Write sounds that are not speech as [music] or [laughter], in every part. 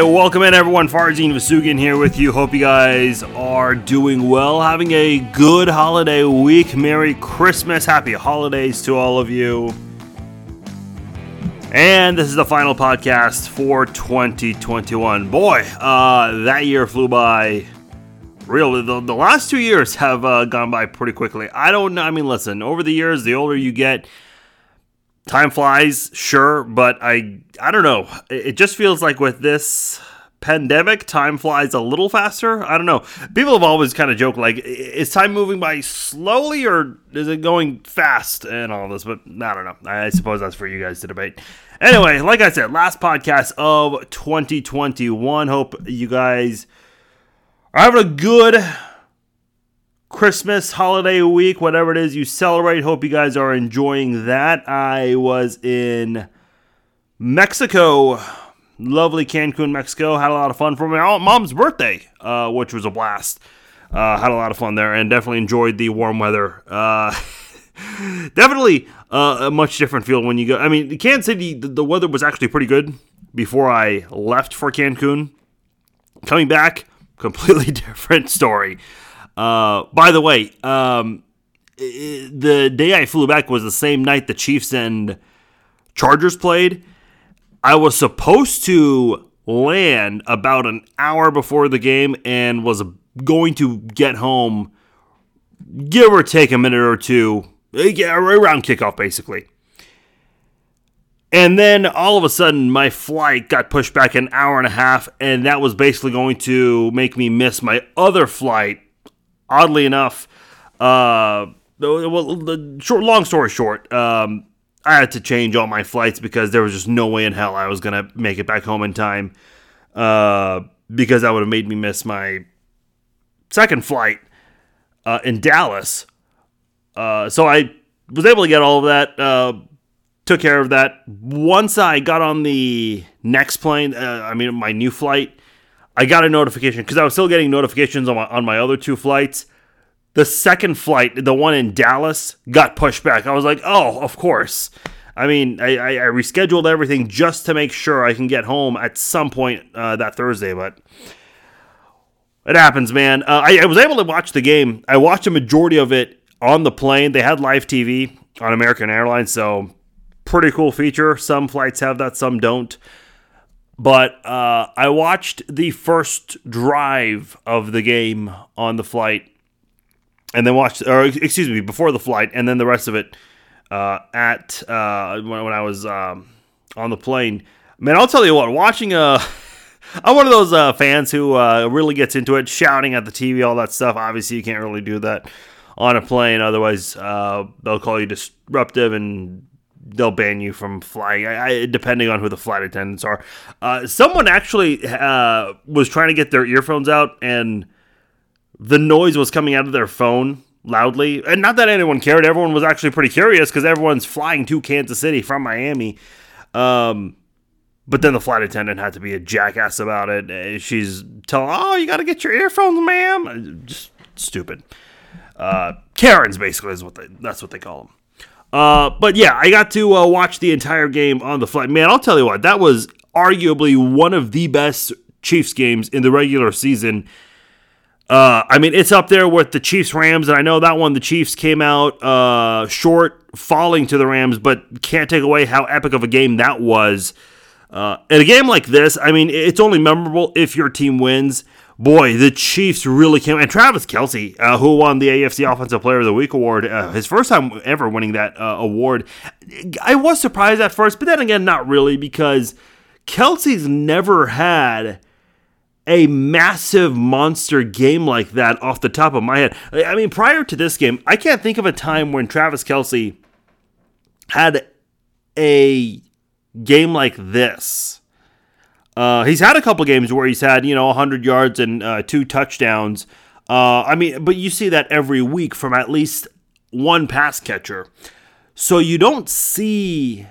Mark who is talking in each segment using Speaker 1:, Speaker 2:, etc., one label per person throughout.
Speaker 1: right, welcome in everyone. Farzine Vasugan here with you. Hope you guys are doing well, having a good holiday week. Merry Christmas, happy holidays to all of you. And this is the final podcast for 2021. Boy, uh, that year flew by. Really, the, the last two years have uh, gone by pretty quickly. I don't know. I mean, listen, over the years, the older you get, time flies, sure, but I I don't know. It just feels like with this pandemic, time flies a little faster. I don't know. People have always kind of joked like, is time moving by slowly or is it going fast and all this? But I don't know. I suppose that's for you guys to debate. Anyway, like I said, last podcast of 2021. Hope you guys are having a good Christmas holiday week, whatever it is you celebrate. Hope you guys are enjoying that. I was in Mexico, lovely Cancun, Mexico. Had a lot of fun for my mom's birthday, uh, which was a blast. Uh, had a lot of fun there and definitely enjoyed the warm weather. Uh, [laughs] definitely uh, a much different feel when you go. I mean, Kansas City, the, the weather was actually pretty good before I left for Cancun. Coming back, completely [laughs] different story. Uh, by the way, um, the day I flew back was the same night the Chiefs and Chargers played. I was supposed to land about an hour before the game and was going to get home, give or take a minute or two, around kickoff, basically. And then all of a sudden, my flight got pushed back an hour and a half, and that was basically going to make me miss my other flight oddly enough, uh, well, the short, long story short, um, I had to change all my flights because there was just no way in hell I was gonna make it back home in time. Uh, because that would have made me miss my second flight uh, in Dallas. Uh, so I was able to get all of that. Uh, took care of that. Once I got on the next plane, uh, I mean my new flight, I got a notification because I was still getting notifications on my on my other two flights. The second flight, the one in Dallas, got pushed back. I was like, oh, of course. I mean, I, I, rescheduled everything just to make sure I can get home at some point uh, that Thursday, but it happens, man. Uh, I, I was able to watch the game. I watched a majority of it on the plane. They had live TV on American Airlines, so pretty cool feature. Some flights have that, some don't. But uh, I watched the first drive of the game on the flight, and then watched, or excuse me, before the flight, and then the rest of it uh, at uh, when, when, I was um, on the plane. Man, I'll tell you what, watching a. [laughs] I'm one of those uh, fans who uh, really gets into it, shouting at the TV, all that stuff. Obviously, you can't really do that on a plane, otherwise uh, they'll call you disruptive and they'll ban you from flying. I, I, depending on who the flight attendants are. Uh, someone actually uh, was trying to get their earphones out, and the noise was coming out of their phone loudly. And not that anyone cared. Everyone was actually pretty curious because everyone's flying to Kansas City from Miami. Um, but then the flight attendant had to be a jackass about it. Uh, she's telling, "Oh, you got to get your earphones, ma'am." Uh, just stupid. Uh, Karens basically is what they that's what they call them. Uh, but yeah, I got to uh, watch the entire game on the flight. Man, I'll tell you what, that was arguably one of the best Chiefs games in the regular season. Uh, I mean, it's up there with the Chiefs Rams, and I know that one the Chiefs came out uh, short, falling to the Rams, but can't take away how epic of a game that was. Uh, in a game like this, I mean, it's only memorable if your team wins boy, the Chiefs really came. And Travis Kelce, uh, who won the AFC Offensive Player of the Week award, uh, his first time ever winning that uh, award. I was surprised at first, but then again, not really, because Kelce's never had a massive monster game like that off the top of my head. I mean, prior to this game, I can't think of a time when Travis Kelce had a game like this uh, he's had a couple games where he's had you know 100 yards and uh, two touchdowns. Uh, I mean, but you see that every week from at least one pass catcher. So you don't see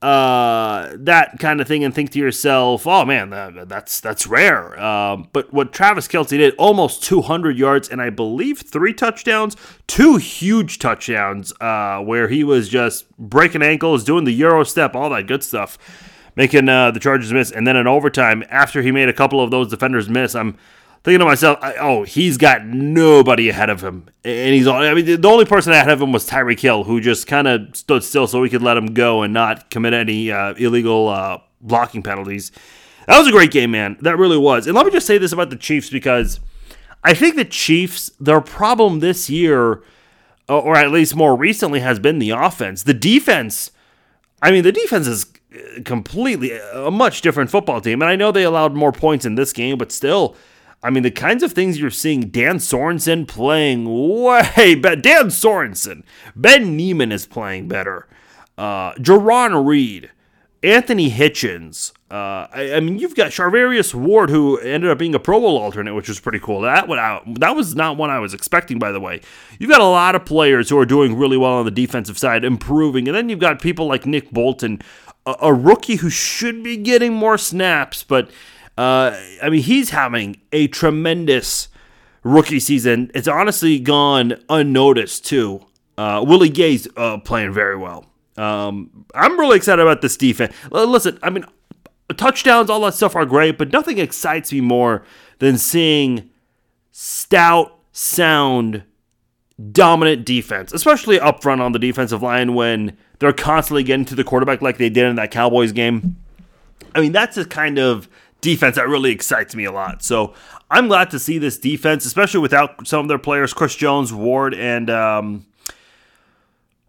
Speaker 1: uh, that kind of thing and think to yourself, "Oh man, that, that's that's rare." Um, but what Travis Kelce did, almost 200 yards and I believe three touchdowns, two huge touchdowns, uh, where he was just breaking ankles, doing the euro step, all that good stuff making uh, the Chargers miss, and then in overtime, after he made a couple of those defenders miss, I'm thinking to myself, oh, he's got nobody ahead of him, and he's on I mean, the only person ahead of him was Tyreek Hill, who just kind of stood still so we could let him go and not commit any uh, illegal uh, blocking penalties. That was a great game, man. That really was. And let me just say this about the Chiefs because I think the Chiefs, their problem this year, or at least more recently, has been the offense. The defense. I mean, the defense is completely a much different football team. And I know they allowed more points in this game, but still, I mean, the kinds of things you're seeing Dan Sorensen playing way better. Dan Sorensen, Ben Niemann is playing better. Uh, Jarran Reed, Anthony Hitchens. Uh, I, I, mean, you've got Charvarius Ward, who ended up being a Pro Bowl alternate, which was pretty cool. That that was not one I was expecting, by the way. You've got a lot of players who are doing really well on the defensive side, improving, and then you've got people like Nick Bolton, a, rookie who should be getting more snaps, but uh, I mean, he's having a tremendous rookie season. It's honestly gone unnoticed too. Uh, Willie Gay's uh, playing very well. Um, I'm really excited about this defense. Listen, I mean, touchdowns, all that stuff are great, but nothing excites me more than seeing stout, sound, dominant defense, especially up front on the defensive line when they're constantly getting to the quarterback like they did in that Cowboys game. I mean, that's the kind of defense that really excites me a lot. So I'm glad to see this defense, especially without some of their players, Chris Jones, Ward, and um,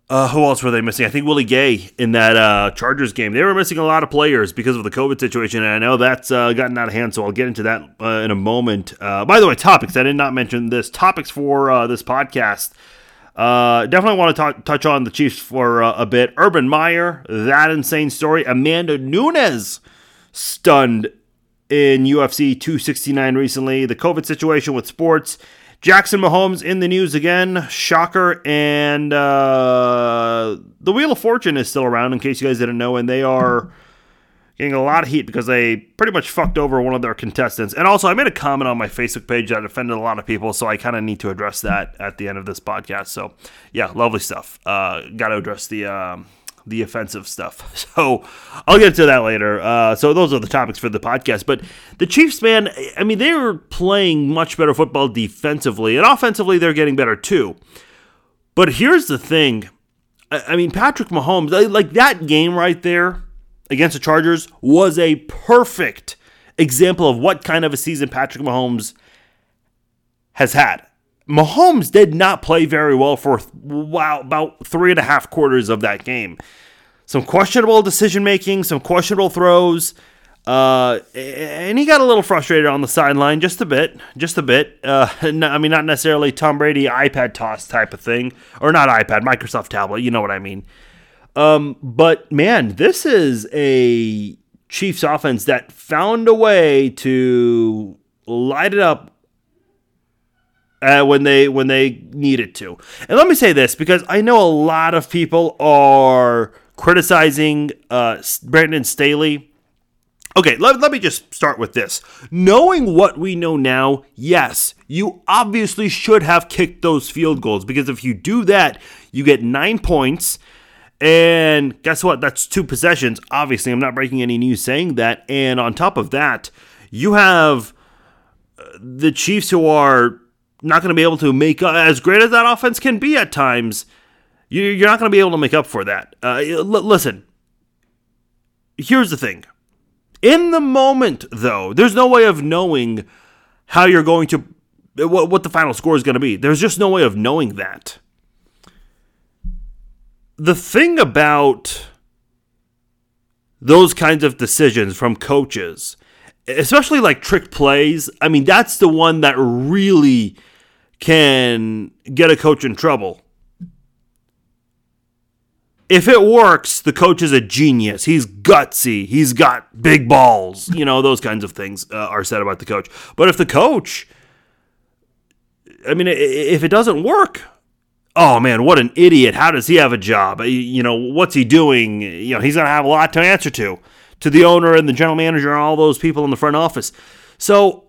Speaker 1: uh, who else were they missing? I think Willie Gay in that uh, Chargers game. They were missing a lot of players because of the COVID situation, and I know that's uh, gotten out of hand. So I'll get into that uh, in a moment. Uh, by the way, topics I did not mention this. Topics for uh, this podcast. Definitely want to talk, touch on the Chiefs for a bit. Urban Meyer, that insane story. Amanda Nunes stunned in UFC 269 recently. The COVID situation with sports. Jackson Mahomes in the news again. Shocker. And uh, the Wheel of Fortune is still around, in case you guys didn't know, and they are getting a lot of heat because they pretty much fucked over one of their contestants. And also, I made a comment on my Facebook page that offended a lot of people, so I kind of need to address that at the end of this podcast. So, yeah, lovely stuff. Uh, Got to address the. Um, the offensive stuff. [laughs] So I'll get to that later. Uh, so those are the topics for the podcast. But the Chiefs, man, I mean, they were playing much better football defensively, and offensively, they're getting better too. But here's the thing I mean, Patrick Mahomes, like that game right there against the Chargers was a perfect example of what kind of a season Patrick Mahomes has had. Mahomes did not play very well for wow, about three and a half quarters of that game. Some questionable decision making, some questionable throws, uh, and he got a little frustrated on the sideline, just a bit, just a bit. Uh, [laughs] I mean, not necessarily Tom Brady iPad toss type of thing, or not iPad, Microsoft tablet. You know what I mean. Um, but man, this is a Chiefs offense that found a way to light it up uh, when they when they needed to. And let me say this because I know a lot of people are criticizing uh, Brandon Staley. Okay, let, let me just start with this. Knowing what we know now, yes, you obviously should have kicked those field goals because if you do that, you get nine points. And guess what? That's two possessions. Obviously, I'm not breaking any news saying that. And on top of that, you have uh, the Chiefs who are not going to be able to make up, as great as that offense can be at times. You're not going to be able to make up for that. Uh, listen, here's the thing. In the moment, though, there's no way of knowing how you're going to, what, what the final score is going to be. There's just no way of knowing that. The thing about those kinds of decisions from coaches, especially like trick plays, I mean, that's the one that really can get a coach in trouble. If it works, the coach is a genius. He's gutsy. He's got big balls. You know, those kinds of things uh, are said about the coach. But if the coach, I mean, if it doesn't work, oh man, what an idiot. How does he have a job? Uh, you know, what's he doing? You know, he's going to have a lot to answer to, to the owner and the general manager and all those people in the front office. So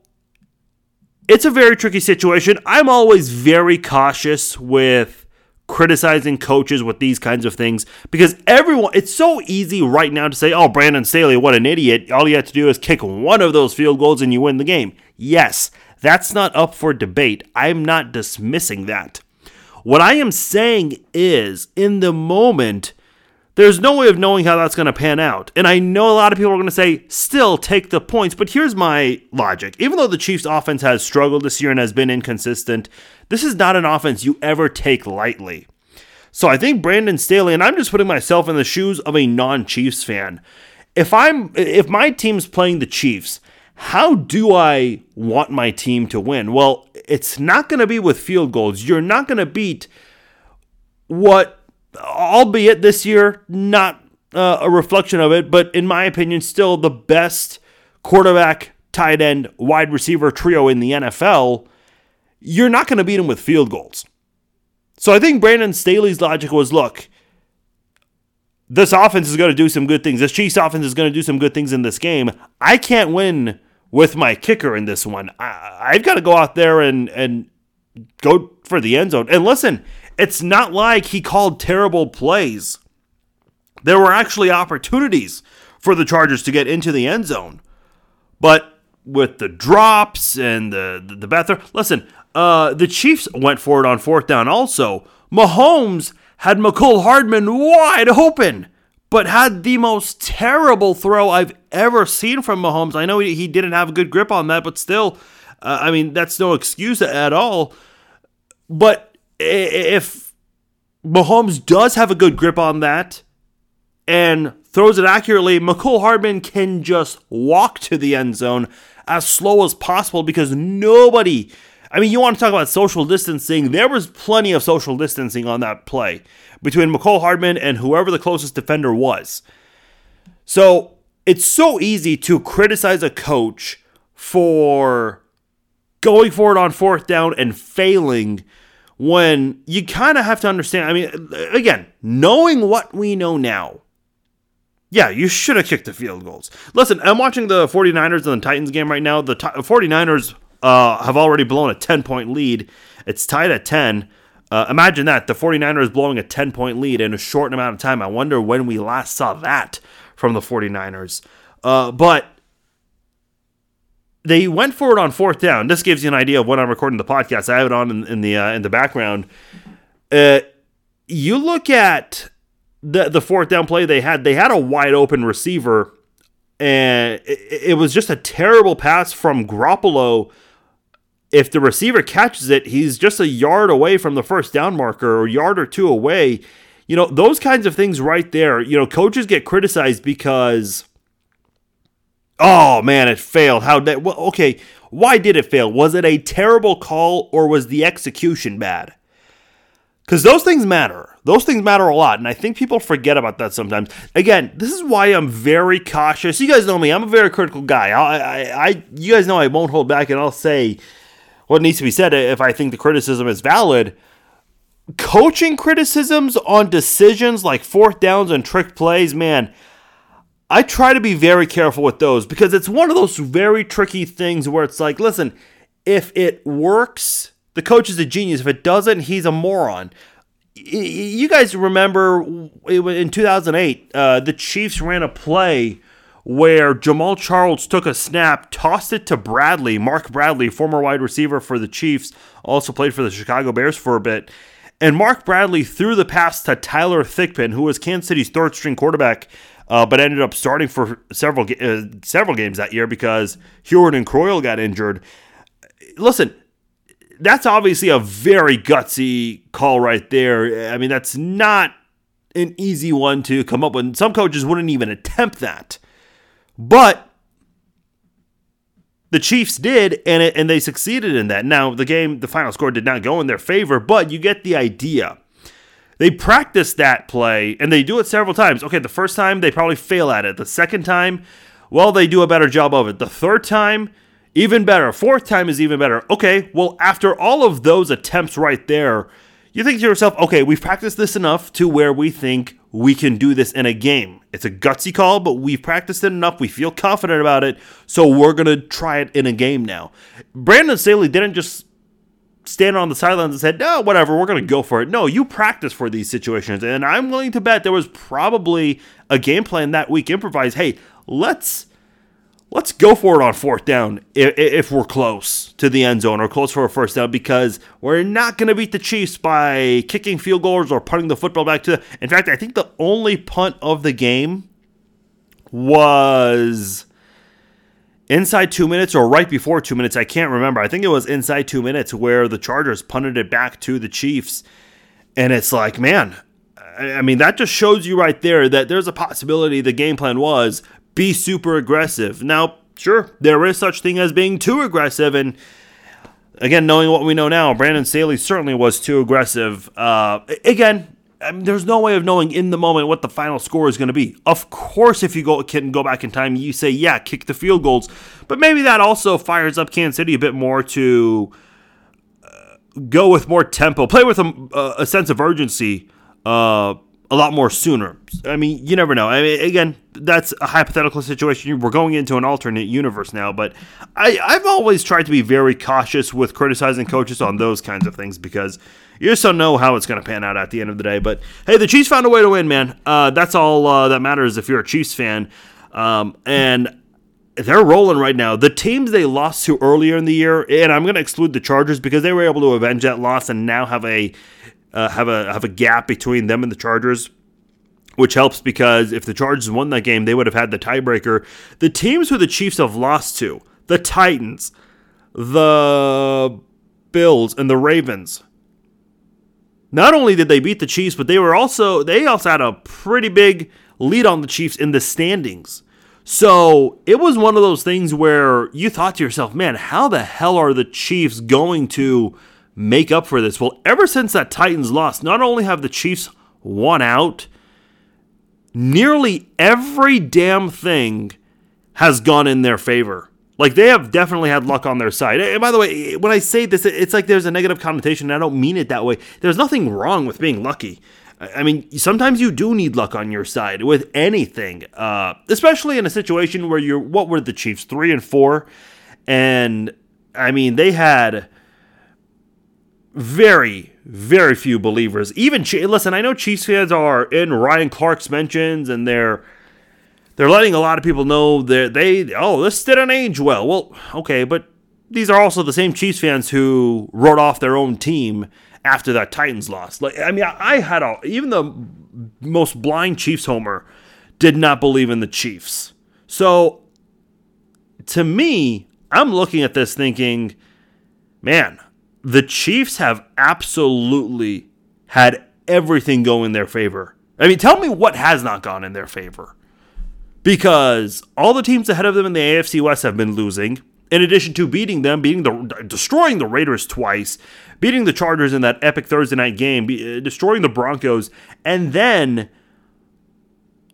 Speaker 1: it's a very tricky situation. I'm always very cautious with criticizing coaches with these kinds of things because everyone, it's so easy right now to say, oh, Brandon Staley, what an idiot. All you have to do is kick one of those field goals and you win the game. Yes, that's not up for debate. I'm not dismissing that. What I am saying is, in the moment, there's no way of knowing how that's going to pan out. And I know a lot of people are going to say, still take the points. But here's my logic. Even though the Chiefs' offense has struggled this year and has been inconsistent, this is not an offense you ever take lightly. So I think Brandon Staley, and I'm just putting myself in the shoes of a non-Chiefs fan. If I'm if my team's playing the Chiefs, how do I want my team to win? Well, it's not going to be with field goals. You're not going to beat what albeit this year, not uh, a reflection of it, but in my opinion, still the best quarterback, tight end, wide receiver trio in the NFL, you're not going to beat him with field goals. So I think Brandon Staley's logic was look, this offense is going to do some good things. This Chiefs offense is going to do some good things in this game. I can't win with my kicker in this one. I, have got to go out there and, and go for the end zone. And listen, it's not like he called terrible plays. There were actually opportunities for the Chargers to get into the end zone. But with the drops and the the, the listen, uh, the Chiefs went for it on fourth down also. Mahomes had Mecole Hardman wide open, but had the most terrible throw I've ever seen from Mahomes. I know he, he didn't have a good grip on that, but still, uh, I mean, that's no excuse at all. But if Mahomes does have a good grip on that and throws it accurately, Mecole Hardman can just walk to the end zone as slow as possible because nobody. I mean, you want to talk about social distancing? There was plenty of social distancing on that play between Mecole Hardman and whoever the closest defender was. So it's so easy to criticize a coach for going for it on fourth down and failing when you kind of have to understand. I mean, again, knowing what we know now, yeah, you should have kicked the field goals. Listen, I'm watching the 49ers and the Titans game right now. The 49ers uh, have already blown a 10 point lead. It's tied at 10. Uh, imagine that the 49ers blowing a 10 point lead in a short amount of time. I wonder when we last saw that from the 49ers. Uh, but they went for it on fourth down. This gives you an idea of when I'm recording the podcast. I have it on in, in the uh, in the background. Uh, you look at the the fourth down play they had. They had a wide open receiver, and it, was just a terrible pass from Garoppolo. If the receiver catches it, he's just a yard away from the first down marker, or a yard or two away. You know those kinds of things right there. You know coaches get criticized because Oh man, it failed. How that? Well, okay, why did it fail? Was it a terrible call or was the execution bad? Because those things matter. Those things matter a lot, and I think people forget about that sometimes. Again, this is why I'm very cautious. You guys know me; I'm a very critical guy. I, I, I you guys know I won't hold back, and I'll say what needs to be said if I think the criticism is valid. Coaching criticisms on decisions like fourth downs and trick plays, man I try to be very careful with those because it's one of those very tricky things where it's like, listen, if it works, the coach is a genius. If it doesn't, he's a moron. You guys remember in 2008, uh, the Chiefs ran a play where Jamaal Charles took a snap, tossed it to Bradley, Mark Bradley, former wide receiver for the Chiefs, also played for the Chicago Bears for a bit. And Mark Bradley threw the pass to Tyler Thigpen, who was Kansas City's third string quarterback uh, but ended up starting for several uh, several games that year because Huard and Croyle got injured. Listen, that's obviously a very gutsy call right there. I mean, that's not an easy one to come up with. Some coaches wouldn't even attempt that, but the Chiefs did, and it, and they succeeded in that. Now, the game, the final score did not go in their favor, but you get the idea. They practice that play and they do it several times. Okay, the first time they probably fail at it. The second time, well, they do a better job of it. The third time, even better. Fourth time is even better. Okay, well, after all of those attempts right there, you think to yourself, okay, we've practiced this enough to where we think we can do this in a game. It's a gutsy call, but we've practiced it enough. We feel confident about it, so we're going to try it in a game now. Brandon Staley didn't just stand on the sidelines and said, no, whatever, we're going to go for it. No, you practice for these situations. And I'm willing to bet there was probably a game plan that week improvised. Hey, let's let's go for it on fourth down if, if, we're close to the end zone or close for a first down because we're not going to beat the Chiefs by kicking field goals or punting the football back to. In fact, I think the only punt of the game was inside two minutes or right before two minutes. I can't remember. I think it was inside two minutes where the Chargers punted it back to the Chiefs. And it's like, man, I mean, that just shows you right there that there's a possibility the game plan was be super aggressive. Now, sure, there is such thing as being too aggressive, and again, knowing what we know now, Brandon Staley certainly was too aggressive. Uh, again, I mean, there's no way of knowing in the moment what the final score is going to be. Of course, if you go can go back in time, you say, yeah, kick the field goals, but maybe that also fires up Kansas City a bit more to uh, go with more tempo, play with a, a sense of urgency. Uh, a lot more sooner. I mean, you never know. I mean, again, that's a hypothetical situation. We're going into an alternate universe now, but I, I've always tried to be very cautious with criticizing coaches on those kinds of things because you just don't know how it's going to pan out at the end of the day. But hey, the Chiefs found a way to win, man. Uh, that's all uh, that matters if you're a Chiefs fan. Um, and they're rolling right now. The teams they lost to earlier in the year, and I'm going to exclude the Chargers because they were able to avenge that loss and now have a uh, have a have a gap between them and the Chargers, which helps because if the Chargers won that game, they would have had the tiebreaker. The teams who the Chiefs have lost to, the Titans, the Bills, and the Ravens. Not only did they beat the Chiefs, but they were also they also had a pretty big lead on the Chiefs in the standings. So it was one of those things where you thought to yourself, man, how the hell are the Chiefs going to make up for this? Well, ever since that Titans loss, not only have the Chiefs won out, nearly every damn thing has gone in their favor. Like they have definitely had luck on their side. And by the way, when I say this, it's like there's a negative connotation, and I don't mean it that way. There's nothing wrong with being lucky. I mean, sometimes you do need luck on your side with anything, uh, especially in a situation where you're. What were the Chiefs? Three and four, and I mean they had very, very few believers. Even listen, I know Chiefs fans are in Ryan Clark's mentions, and they're they're letting a lot of people know that they oh this didn't age well. Well, okay, but these are also the same Chiefs fans who wrote off their own team after that Titans loss. Like I mean, I had a even the most blind Chiefs homer did not believe in the Chiefs. So to me, I'm looking at this thinking, man, the Chiefs have absolutely had everything go in their favor. I mean, tell me what has not gone in their favor. Because all the teams ahead of them in the AFC West have been losing. In addition to beating them, beating the destroying the Raiders twice, beating the Chargers in that epic Thursday night game, be, uh, destroying the Broncos, and then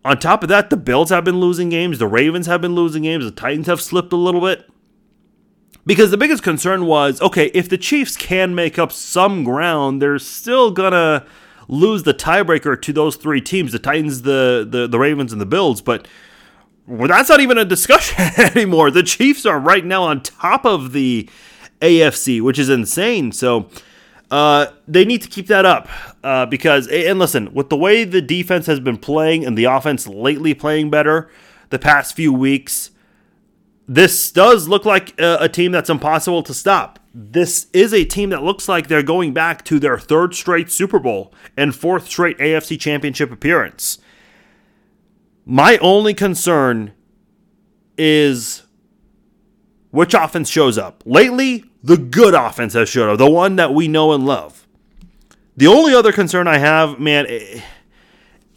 Speaker 1: on top of that, the Bills have been losing games, the Ravens have been losing games, the Titans have slipped a little bit. Because the biggest concern was okay, if the Chiefs can make up some ground, they're still going to lose the tiebreaker to those three teams the Titans, the, the, the Ravens, and the Bills. But well, that's not even a discussion [laughs] anymore. The Chiefs are right now on top of the AFC, which is insane. So uh, they need to keep that up uh, because, and listen, with the way the defense has been playing and the offense lately playing better the past few weeks, this does look like a, a, team that's impossible to stop. This is a team that looks like they're going back to their third straight Super Bowl and fourth straight AFC Championship appearance. My only concern is which offense shows up. Lately, the good offense has showed up, the one that we know and love. The only other concern I have, man. Eh,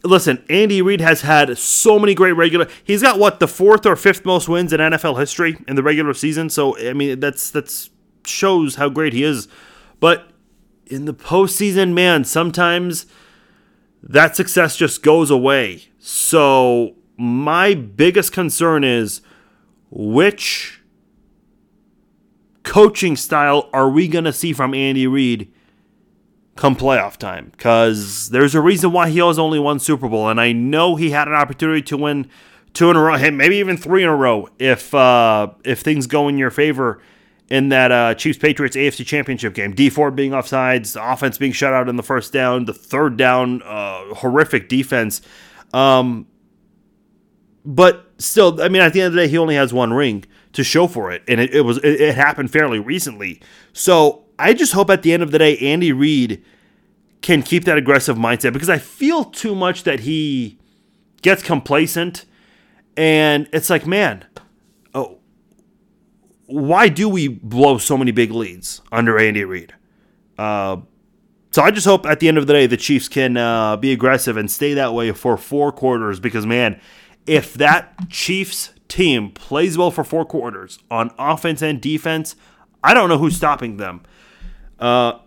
Speaker 1: listen, Andy Reid has had so many great regular. He's got what the fourth or fifth most wins in NFL history in the regular season. So I mean, that's that's shows how great he is. But in the postseason, man, sometimes that success just goes away. So my biggest concern is which coaching style are we going to see from Andy Reid come playoff time because there's a reason why he has only one Super Bowl, and I know he had an opportunity to win two in a row, maybe even three in a row if uh, if things go in your favor in that uh, Chiefs Patriots AFC Championship game. Dee Ford being offsides, offense being shut out in the first down, the third down, uh, horrific defense. Um, but still, I mean, at the end of the day, he only has one ring to show for it, and it, it was it, it happened fairly recently. So I just hope at the end of the day, Andy Reid can keep that aggressive mindset because I feel too much that he gets complacent, and it's like, man, oh, why do we blow so many big leads under Andy Reid? Uh, so I just hope at the end of the day the Chiefs can uh, be aggressive and stay that way for four quarters because man, if that Chiefs team plays well for four quarters on offense and defense, I don't know who's stopping them. Uh,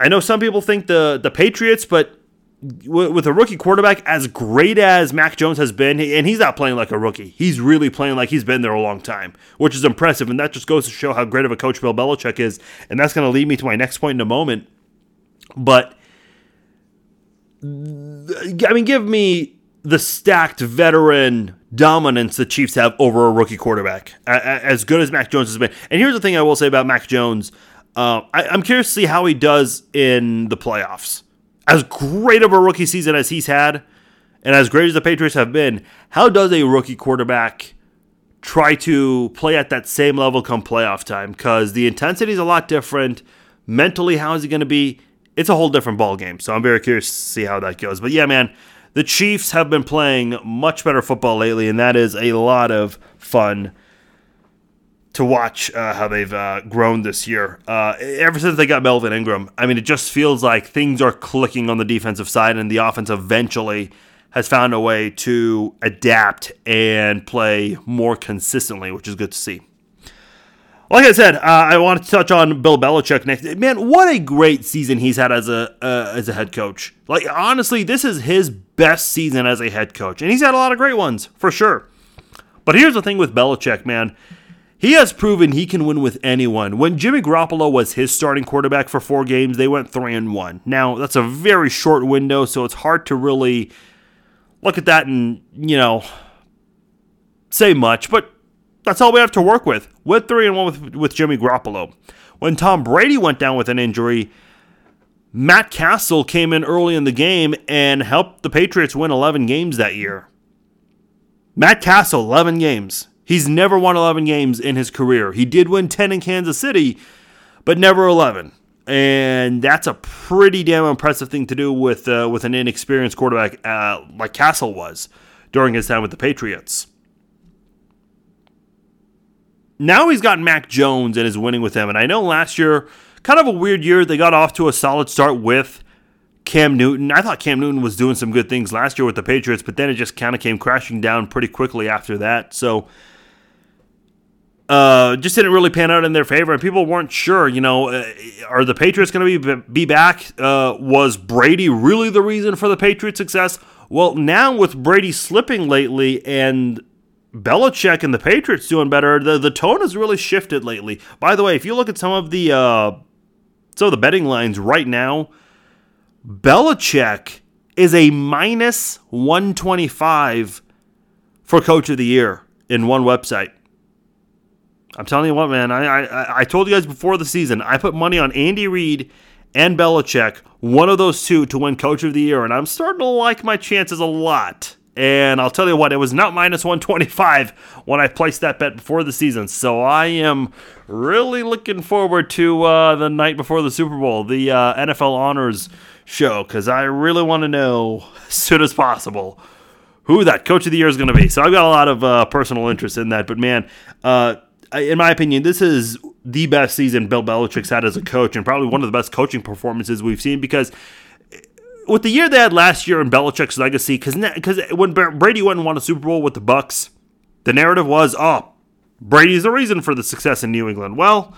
Speaker 1: I know some people think the the Patriots, but with a rookie quarterback as great as Mac Jones has been, and he's not playing like a rookie. He's really playing like he's been there a long time, which is impressive. And that just goes to show how great of a coach Bill Belichick is. And that's going to lead me to my next point in a moment. But, I mean, give me the stacked veteran dominance the Chiefs have over a rookie quarterback, as good as Mac Jones has been. And here's the thing I will say about Mac Jones uh, I, I'm curious to see how he does in the playoffs. As great of a rookie season as he's had, and as great as the Patriots have been, how does a rookie quarterback try to play at that same level come playoff time? Because the intensity is a lot different. Mentally, how is he going to be? It's a whole different ball game. So I'm very curious to see how that goes. But yeah, man, the Chiefs have been playing much better football lately, and that is a lot of fun to watch uh, how they've uh, grown this year. Uh, ever since they got Melvin Ingram, I mean, it just feels like things are clicking on the defensive side, and the offense eventually has found a way to adapt and play more consistently, which is good to see. Like I said, uh, I want to touch on Bill Belichick next. Man, what a great season he's had as a uh, as a head coach. Like honestly, this is his best season as a head coach, and he's had a lot of great ones for sure. But here's the thing with Belichick, man he has proven he can win with anyone. When Jimmy Garoppolo was his starting quarterback for four games, they went three and one. Now that's a very short window, so it's hard to really look at that and you know say much. But that's all we have to work with. With three and one with, with Jimmy Garoppolo. When Tom Brady went down with an injury, Matt Cassel came in early in the game and helped the Patriots win 11 games that year. Matt Cassel, 11 games. He's never won 11 games in his career. He did win 10 in Kansas City, but never 11. And that's a pretty damn impressive thing to do with uh, with an inexperienced quarterback uh, like Cassel was during his time with the Patriots. Now he's got Mac Jones and is winning with him. And I know last year, kind of a weird year, they got off to a solid start with Cam Newton. I thought Cam Newton was doing some good things last year with the Patriots, but then it just kind of came crashing down pretty quickly after that. So uh, just didn't really pan out in their favor, and people weren't sure. You know, uh, are the Patriots going to be be back? Uh, was Brady really the reason for the Patriots' success? Well, now with Brady slipping lately and Belichick and the Patriots doing better, the the tone has really shifted lately. By the way, if you look at some of the uh, some of the betting lines right now, Belichick is a minus one twenty five for Coach of the Year in one website. I'm telling you what, man. I, I I told you guys before the season. I put money on Andy Reid and Belichick, one of those two, to win Coach of the Year, and I'm starting to like my chances a lot. And I'll tell you what, it was not minus 125 when I placed that bet before the season. So I am really looking forward to uh, the night before the Super Bowl, the uh, NFL Honors show, because I really want to know as soon as possible who that Coach of the Year is going to be. So I've got a lot of uh, personal interest in that. But man, uh, in my opinion, this is the best season Bill Belichick's had as a coach, and probably one of the best coaching performances we've seen. Because with the year they had last year in Belichick's legacy, because because when Brady went and won a Super Bowl with the Bucs, the narrative was, oh, Brady's the reason for the success in New England. Well.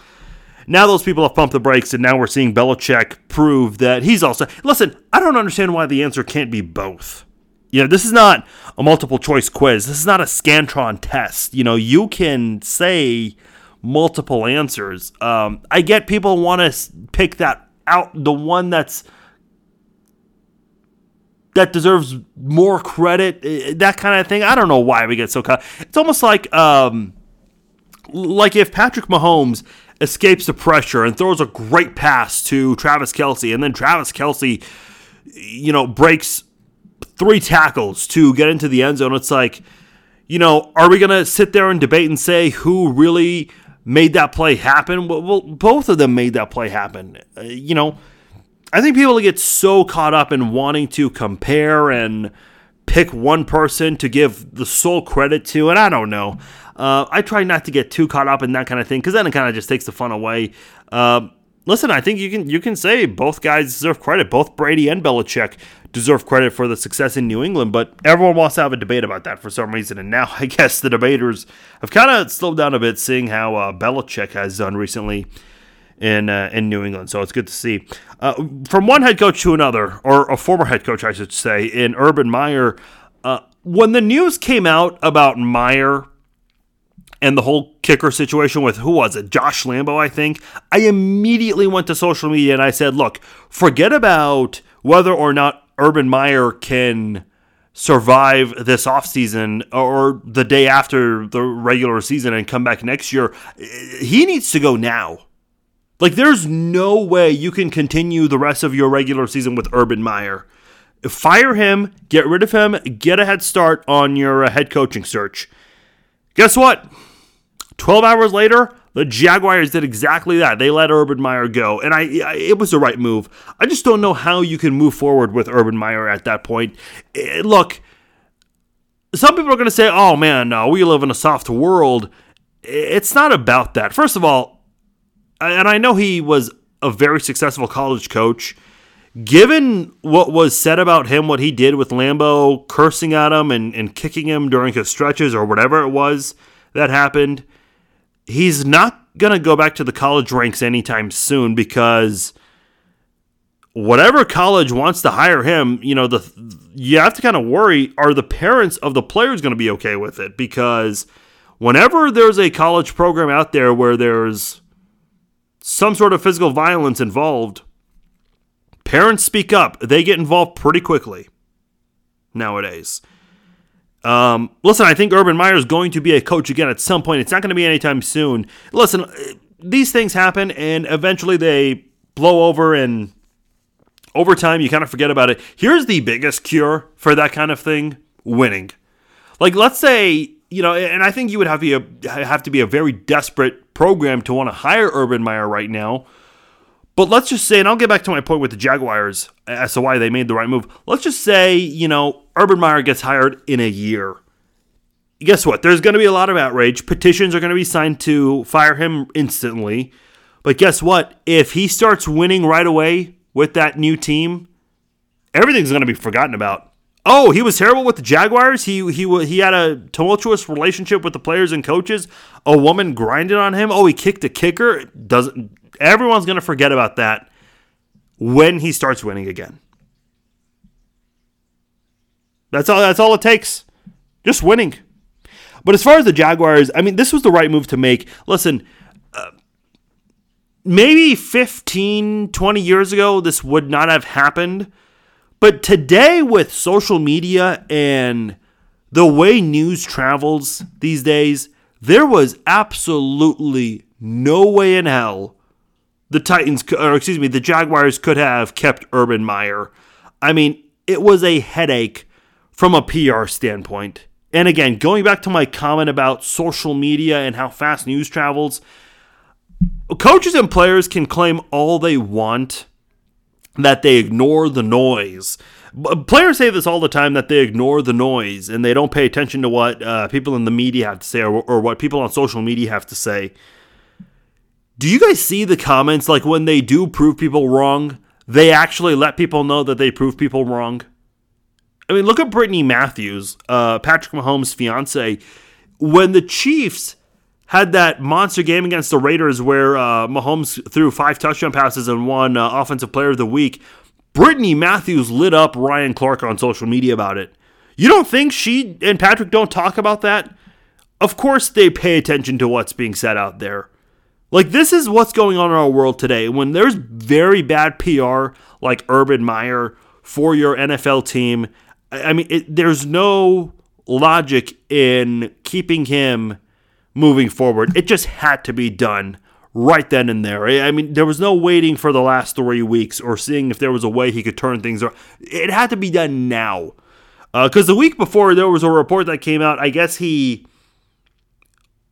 Speaker 1: Now those people have pumped the brakes, and now we're seeing Belichick prove that he's also. Listen, I don't understand why the answer can't be both. You know, this is not a multiple choice quiz. This is not a Scantron test. You know, you can say multiple answers. Um, I get people want to pick that out, the one that's that deserves more credit, eh, that kind of thing. I don't know why we get so caught. It's almost like um, like if Patrick Mahomes escapes the pressure and throws a great pass to Travis Kelce, and then Travis Kelce, you know, breaks three tackles to get into the end zone. It's like, you know, are we going to sit there and debate and say who really made that play happen? Well, well both of them made that play happen. Uh, you know, I think people get so caught up in wanting to compare and pick one person to give the sole credit to, and I don't know. Uh, I try not to get too caught up in that kind of thing because then it kind of just takes the fun away. Uh, listen, I think you can you can say both guys deserve credit. Both Brady and Belichick deserve credit for the success in New England, but everyone wants to have a debate about that for some reason. And now [laughs] I guess the debaters have kind of slowed down a bit, seeing how uh, Belichick has done recently in uh, in New England. So it's good to see. Uh, from one head coach to another, or a former head coach, I should say, in Urban Meyer. Uh, when the news came out about Meyer and the whole kicker situation with who was it? Josh Lambo, I think. I immediately went to social media and I said, look, forget about whether or not Urban Meyer can survive this offseason or the day after the regular season and come back next year. He needs to go now. Like, there's no way you can continue the rest of your regular season with Urban Meyer. Fire him, get rid of him, get a head start on your uh, head coaching search. Guess what? 12 hours later, the Jaguars did exactly that. They let Urban Meyer go, and I, I, it was the right move. I just don't know how you can move forward with Urban Meyer at that point. It, eh, look, some people are going to say, "Oh man, no, we live in a soft world." It's not about that. First of all, and I know he was a very successful college coach. Given what was said about him, what he did with Lambo, cursing at him and, and kicking him during his stretches or whatever it was that happened, he's not going to go back to the college ranks anytime soon because whatever college wants to hire him, you know, the you have to kind of worry are the parents of the players going to be okay with it because whenever there's a college program out there where there's some sort of physical violence involved, parents speak up. They get involved pretty quickly nowadays. Um, listen, I think Urban Meyer is going to be a coach again at some point. It's not going to be anytime soon. Listen, these things happen, and eventually they blow over, and over time you kind of forget about it. Here's the biggest cure for that kind of thing: winning. Like, let's say you know, and I think you would have to be a, have to be a very desperate program to want to hire Urban Meyer right now. But let's just say, and I'll get back to my point with the Jaguars as to why they made the right move. Let's just say, you know, Urban Meyer gets hired in a year. Guess what? There's going to be a lot of outrage. Petitions are going to be signed to fire him instantly. But guess what? If he starts winning right away with that new team, everything's going to be forgotten about. Oh, he was terrible with the Jaguars. He he he had a tumultuous relationship with the players and coaches. A woman grinded on him. Oh, he kicked a kicker. Doesn't everyone's going to forget about that when he starts winning again. That's all. That's all it takes. Just winning. But as far as the Jaguars, I mean, this was the right move to make. Listen, uh, maybe 15, 20 years ago, this would not have happened. But today, with social media and the way news travels these days, there was absolutely no way in hell the Titans, or excuse me, the Jaguars could have kept Urban Meyer. I mean, it was a headache from a PR standpoint. And again, going back to my comment about social media and how fast news travels, coaches and players can claim all they want that they ignore the noise. Players say this all the time that they ignore the noise and they don't pay attention to what uh, people in the media have to say or, or what people on social media have to say. Do you guys see the comments like when they do prove people wrong, they actually let people know that they prove people wrong? I mean, look at Brittany Matthews, uh, Patrick Mahomes' fiance. When the Chiefs had that monster game against the Raiders where uh, Mahomes threw five touchdown passes and won uh, Offensive Player of the Week, Brittany Matthews lit up Ryan Clark on social media about it. You don't think she and Patrick don't talk about that? Of course, they pay attention to what's being said out there. Like, this is what's going on in our world today. When there's very bad PR, like Urban Meyer, for your NFL team, I mean, it, there's no logic in keeping him moving forward. It just had to be done right then and there. I mean, there was no waiting for the last three weeks or seeing if there was a way he could turn things around. It had to be done now. Because uh, the week before, there was a report that came out. I guess he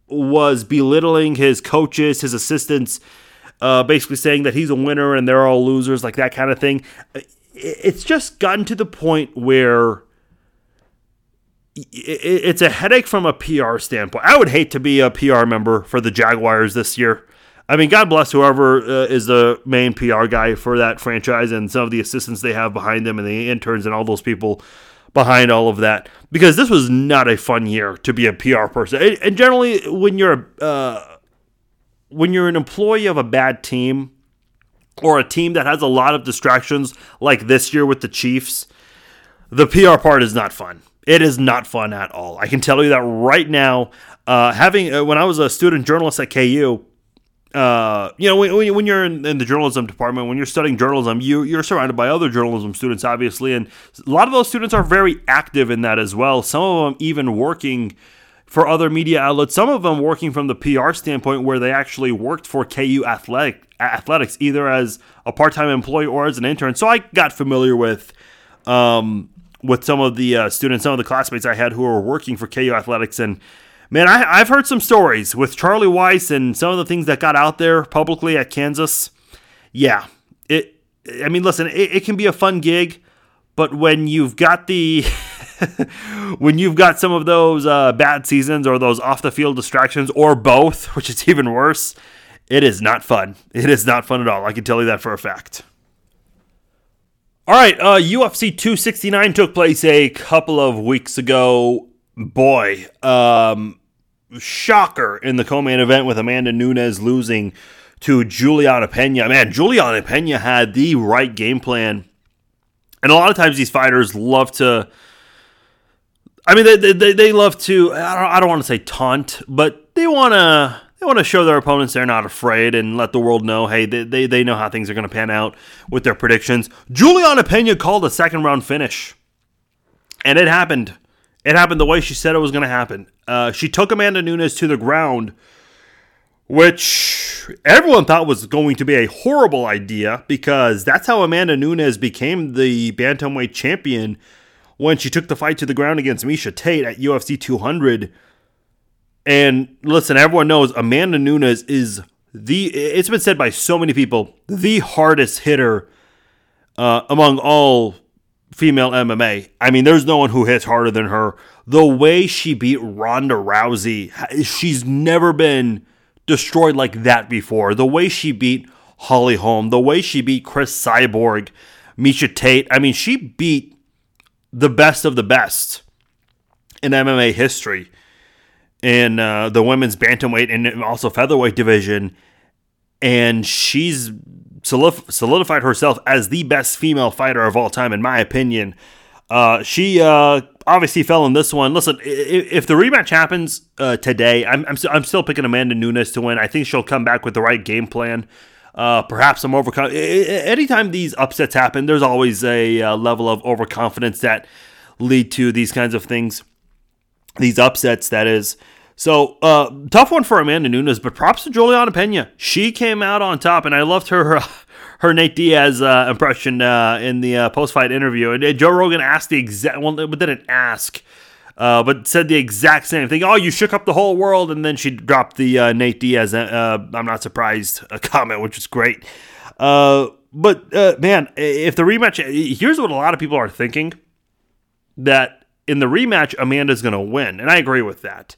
Speaker 1: was belittling his coaches, his assistants, uh, basically saying that he's a winner and they're all losers, like that kind of thing. It's just gotten to the point where it's a headache from a PR standpoint. I would hate to be a PR member for the Jaguars this year. I mean, God bless whoever uh, is the main PR guy for that franchise and some of the assistants they have behind them and the interns and all those people behind all of that. Because this was not a fun year to be a PR person. And generally, when you're uh, when you're an employee of a bad team or a team that has a lot of distractions, like this year with the Chiefs, the PR part is not fun. It is not fun at all. I can tell you that right now. Uh, having uh, when I was a student journalist at KU, uh, you know, when, when you're in, in, the journalism department, when you're studying journalism, you you're surrounded by other journalism students, obviously, and a lot of those students are very active in that as well. Some of them even working for other media outlets. Some of them working from the PR standpoint, where they actually worked for KU Athletic athletics, either as a part-time employee or as an intern. So I got familiar with. Um, with some of the uh, students, some of the classmates I had who were working for KU Athletics, and Man, I, have heard some stories with Charlie Weis and some of the things that got out there publicly at Kansas. Yeah, it. I mean, listen, it, it can be a fun gig, but when you've got the [laughs] when you've got some of those uh, bad seasons or those off the field distractions or both, [laughs] which is even worse, it is not fun. It is not fun at all. I can tell you that for a fact. All right, uh, UFC 269 took place a couple of weeks ago boy, um, shocker in the co-main event with Amanda Nunes losing to Juliana Pena. Man, Juliana Pena had the right game plan, and a lot of times these fighters love to. I mean, they, they, they love to. I don't, I don't want to say taunt, but they want to they want to show their opponents they're not afraid and let the world know, hey, they, they, they know how things are going to pan out with their predictions. Juliana Pena called a second round finish, and it happened. It happened the way she said it was going to happen. Uh, she took Amanda Nunes to the ground, which everyone thought was going to be a horrible idea because that's how Amanda Nunes became the bantamweight champion when she took the fight to the ground against Miesha Tate at UFC 200. And listen, everyone knows Amanda Nunes is the. It's been said by so many people the hardest hitter uh, among all female MMA. I mean, there's no one who hits harder than her. The way she beat Ronda Rousey, she's never been destroyed like that before. The way she beat Holly Holm, the way she beat Cris Cyborg, Miesha Tate. I mean, she beat the best of the best in MMA history in uh, the women's bantamweight and also featherweight division. And she's solidified herself as the best female fighter of all time, in my opinion. Uh, she uh, obviously fell in this one. Listen, if, the rematch happens uh, today, I'm, I'm, st- I'm, still picking Amanda Nunes to win. I think she'll come back with the right game plan. Uh, perhaps some overcome. Anytime these upsets happen, there's always a uh, level of overconfidence that lead to these kinds of things. These upsets, that is. So uh, tough one for Amanda Nunes, but props to Juliana Pena. She came out on top, and I loved her [laughs] her Nate Diaz uh, impression uh, in the uh, post fight interview. And uh, Joe Rogan asked the exact well, but didn't ask, uh, but said the exact same thing. Oh, you shook up the whole world, and then she dropped the Nate Diaz. I'm not surprised a [laughs] comment, which is great. but man, if the rematch, here's what a lot of people are thinking that in the rematch, Amanda's going to win, and I agree with that.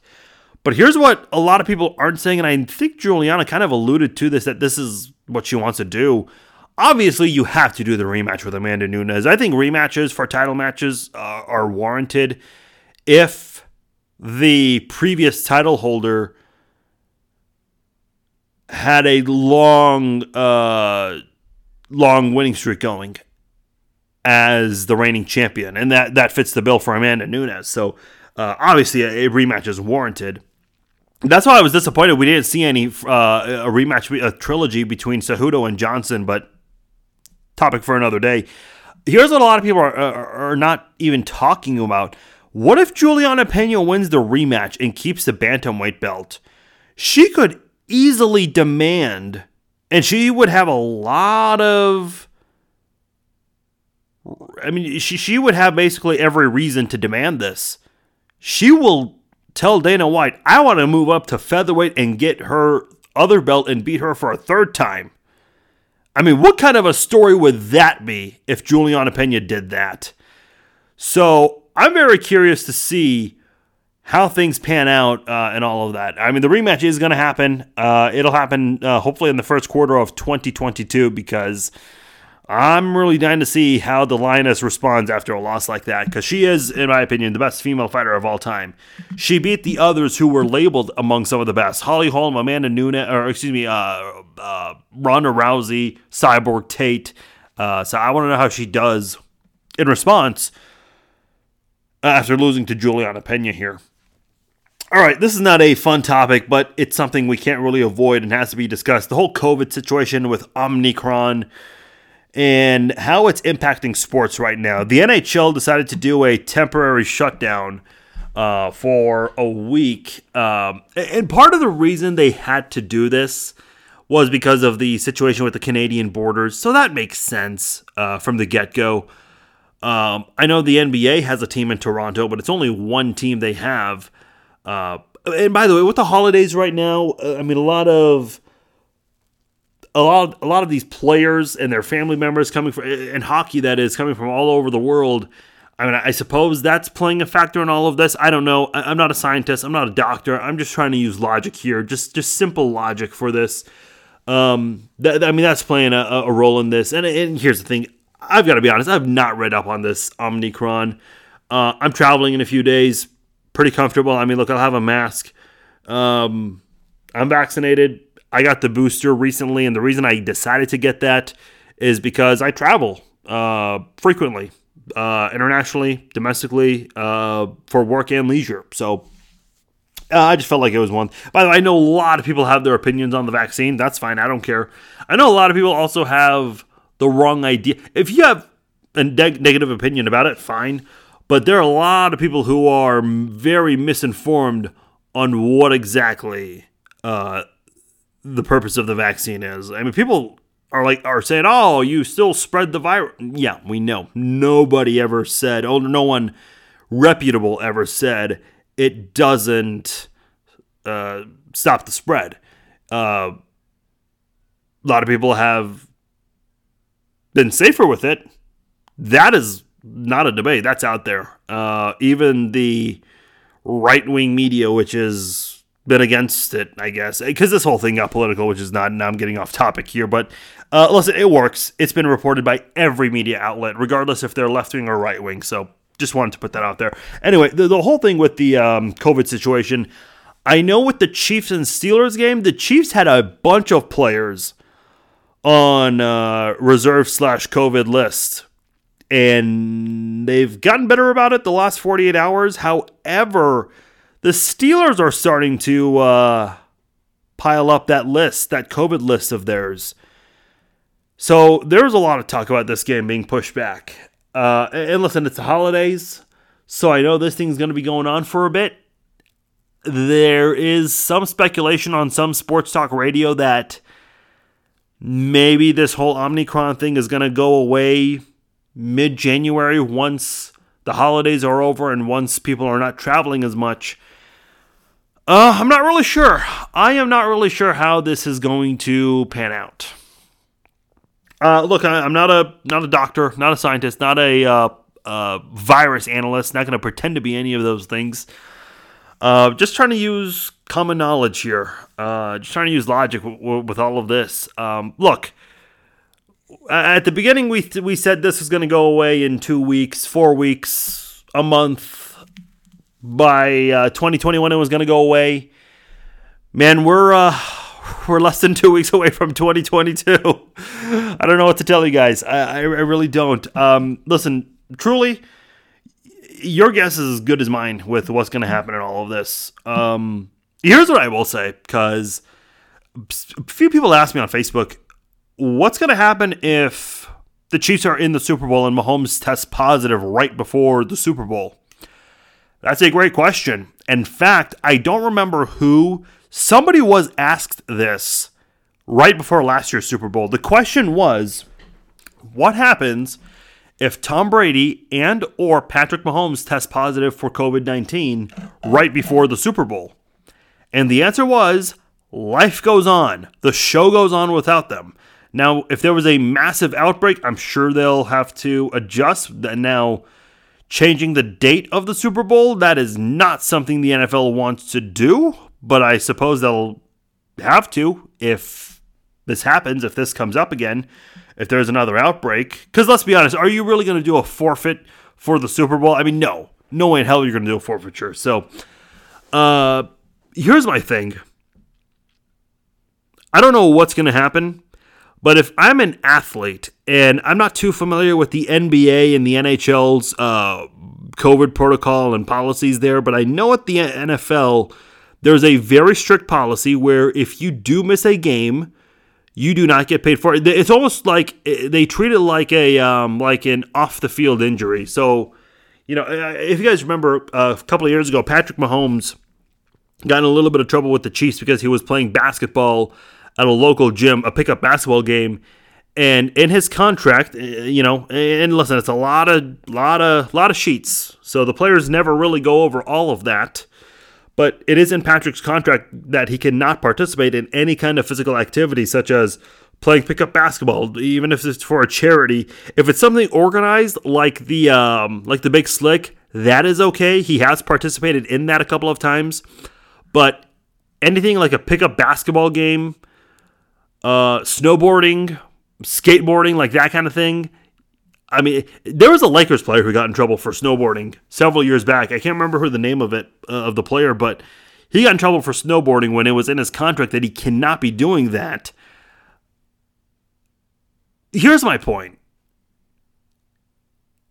Speaker 1: But here's what a lot of people aren't saying, and I think Juliana kind of alluded to this that this is what she wants to do. Obviously, you have to do the rematch with Amanda Nunes. I think rematches for title matches uh, are warranted if the previous title holder had a long, uh, long winning streak going as the reigning champion, and that that fits the bill for Amanda Nunes. So uh, obviously, a, a rematch is warranted. That's why I was disappointed we didn't see any uh, a rematch, a trilogy between Cejudo and Johnson. But topic for another day. Here's what a lot of people are, are, are not even talking about. What if Juliana Pena wins the rematch and keeps the bantamweight belt? She could easily demand, and she would have a lot of. I mean, she, she would have basically every reason to demand this. She will tell Dana White, I want to move up to featherweight and get her other belt and beat her for a third time. I mean, what kind of a story would that be if Juliana Pena did that? So I'm very curious to see how things pan out uh, and all of that. I mean, the rematch is going to happen. Uh, it'll happen uh, hopefully in the first quarter of 2022 because I'm really dying to see how the Lioness responds after a loss like that because she is, in my opinion, the best female fighter of all time. She beat the others who were labeled among some of the best: Holly Holm, Amanda Nunes, or excuse me, uh, uh, Ronda Rousey, Cyborg Tate. Uh, so I want to know how she does in response after losing to Juliana Pena here. All right, this is not a fun topic, but it's something we can't really avoid and has to be discussed. The whole COVID situation with Omicron and how it's impacting sports right now. The NHL decided to do a temporary shutdown uh, for a week. Um, and part of the reason they had to do this was because of the situation with the Canadian borders. So that makes sense uh, from the get go. Um, I know the NBA has a team in Toronto, but it's only one team they have. Uh, and by the way, with the holidays right now, uh, I mean, a lot of a lot, of, a lot of these players and their family members coming from in hockey that is coming from all over the world. I mean, I suppose that's playing a factor in all of this. I don't know. I'm not a scientist. I'm not a doctor. I'm just trying to use logic here, just just simple logic for this. Um, th- I mean, that's playing a, a role in this. And, and here's the thing: I've got to be honest. I've not read up on this Omicron. Uh, I'm traveling in a few days. Pretty comfortable. I mean, look, I'll have a mask. Um, I'm vaccinated. I got the booster recently, and the reason I decided to get that is because I travel uh, frequently, uh, internationally, domestically, uh, for work and leisure. So uh, I just felt like it was one. By the way, I know a lot of people have their opinions on the vaccine. That's fine. I don't care. I know a lot of people also have the wrong idea. If you have a neg- negative opinion about it, fine. But there are a lot of people who are very misinformed on what exactly uh, the purpose of the vaccine is. I mean, people are like are saying, "Oh, you still spread the virus." Yeah, we know. Nobody ever said, "Oh, no one reputable ever said it doesn't uh, stop the spread." Uh, a lot of people have been safer with it. That is not a debate. That's out there. Uh, even the right wing media, which is been against it, I guess, because this whole thing got political, which is not. Now I'm getting off topic here, but uh, listen, it works. It's been reported by every media outlet, regardless if they're left wing or right wing. So just wanted to put that out there. Anyway, the, the whole thing with the um, COVID situation, I know with the Chiefs and Steelers game, the Chiefs had a bunch of players on uh, reserve slash COVID list. And they've gotten better about it the last 48 hours. However, the Steelers are starting to uh, pile up that list, that COVID list of theirs. So there's a lot of talk about this game being pushed back. Uh, and listen, it's the holidays, so I know this thing's going to be going on for a bit. There is some speculation on some sports talk radio that maybe this whole Omicron thing is going to go away mid January once the holidays are over and once people are not traveling as much. Uh, I'm not really sure. I am not really sure how this is going to pan out. Uh, look, I, am not a not a doctor, not a scientist, not a uh, uh, virus analyst. Not going to pretend to be any of those things. Uh, just trying to use common knowledge here. Uh, just trying to use logic w- w- with all of this. Um, look, at the beginning we th- we said this was going to go away in two weeks, four weeks, a month by uh, 2021 it was going to go away. Man, we're uh, we're less than two weeks [laughs] away from 2022. I don't know what to tell you guys. I, I, really don't. Um, listen, truly, your guess is as good as mine with what's going to happen in all of this. Um, here's what I will say, because a few people asked me on Facebook, what's going to happen if the Chiefs are in the Super Bowl and Mahomes tests positive right before the Super Bowl? That's a great question. In fact, I don't remember who somebody was asked this right before last year's Super Bowl. The question was, what happens if Tom Brady and or Patrick Mahomes test positive for COVID-19 right before the Super Bowl? And the answer was life goes on. The show goes on without them. Now, if there was a massive outbreak, I'm sure they'll have to adjust. Now, changing the date of the Super Bowl, that is not something the NFL wants to do, but I suppose they'll have to if this happens, if this comes up again, if there's another outbreak. Because let's be honest, are you really going to do a forfeit for the Super Bowl? I mean, no. No way in hell you're going to do a forfeiture. So, uh, here's my thing. I don't know what's going to happen, but if I'm an athlete and I'm not too familiar with the NBA and the NHL's uh, COVID protocol and policies there, but I know at the NFL, there's a very strict policy where if you do miss a game, you do not get paid for it. It's almost like eh, they treat it like a um, like an off the field injury. So, you know, eh, if you guys remember uh, a couple of years ago, Patrick Mahomes got in a little bit of trouble with the Chiefs because he was playing basketball at a local gym, a pickup basketball game. And in his contract, eh, you know, and listen, it's a lot of, lot of, lot of sheets. So the players never really go over all of that. But it is in Patrick's contract that he cannot participate in any kind of physical activity, such as playing pickup basketball, even if it's for a charity. If it's something organized like the um, like the Big Slick, that is okay. He has participated in that a couple of times, but anything like a pickup basketball game uh, snowboarding, skateboarding, like that kind of thing. I mean, there was a Lakers player who got in trouble for snowboarding several years back. I can't remember who the name of it uh, of the player, but he got in trouble for snowboarding when it was in his contract that he cannot be doing that. Here's my point.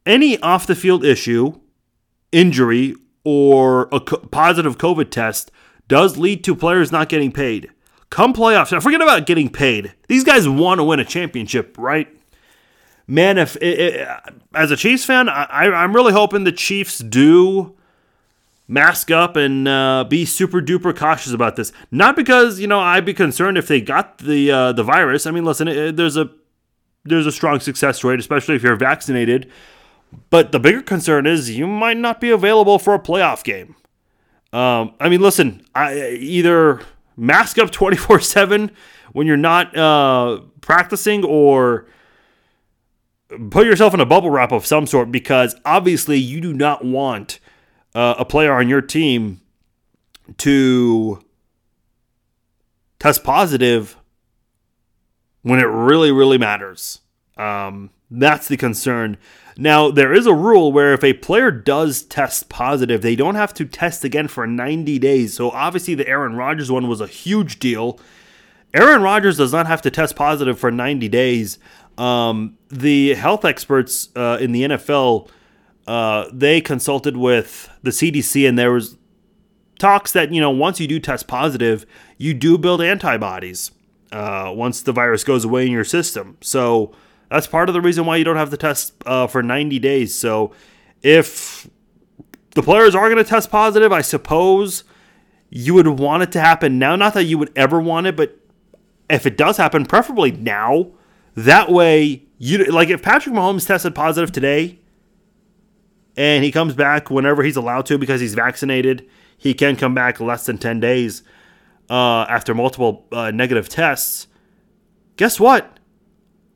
Speaker 1: Any off the field issue, injury, or a co- positive COVID test does lead to players not getting paid. Come playoffs, now forget about getting paid. These guys want to win a championship, right? Man, if it, it, as a Chiefs fan, I, I'm really hoping the Chiefs do mask up and uh, be super duper cautious about this. Not because you know I'd be concerned if they got the uh, the virus. I mean, listen, it, there's a there's a strong success rate, especially if you're vaccinated. But the bigger concern is you might not be available for a playoff game. Um, I mean, listen, I either mask up 24 7 when you're not uh, practicing or put yourself in a bubble wrap of some sort because obviously you do not want uh, a player on your team to test positive when it really, really matters. Um, that's the concern. Now, there is a rule where if a player does test positive, they don't have to test again for 90 days. So, obviously, the Aaron Rodgers one was a huge deal. Aaron Rodgers does not have to test positive for 90 days. Um, the health experts uh, in the NFL, uh, they consulted with the CDC, and there was talks that you know once you do test positive, you do build antibodies uh, once the virus goes away in your system. So that's part of the reason why you don't have to test uh, for 90 days. So if the players are going to test positive, I suppose you would want it to happen now. Not that you would ever want it, but if it does happen, preferably now. That way, you like if Patrick Mahomes tested positive today, and he comes back whenever he's allowed to because he's vaccinated, he can come back less than 10 days uh, after multiple uh, negative tests. Guess what?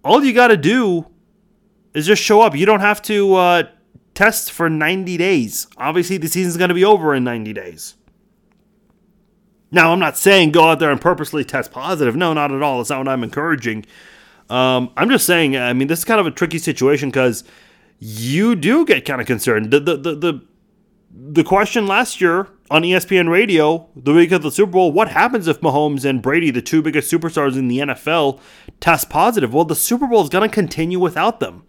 Speaker 1: All you got to do is just show up. You don't have to uh, test for 90 days. Obviously, the season's going to be over in 90 days. Now, I'm not saying go out there and purposely test positive. No, not at all. That's not what I'm encouraging. Um, I'm just saying, I mean, this is kind of a tricky situation because you do get kind of concerned. The, the, the, the, the question last year on ESPN radio, the week of the Super Bowl, what happens if Mahomes and Brady, the two biggest superstars in the NFL, test positive? Well, the Super Bowl is going to continue without them,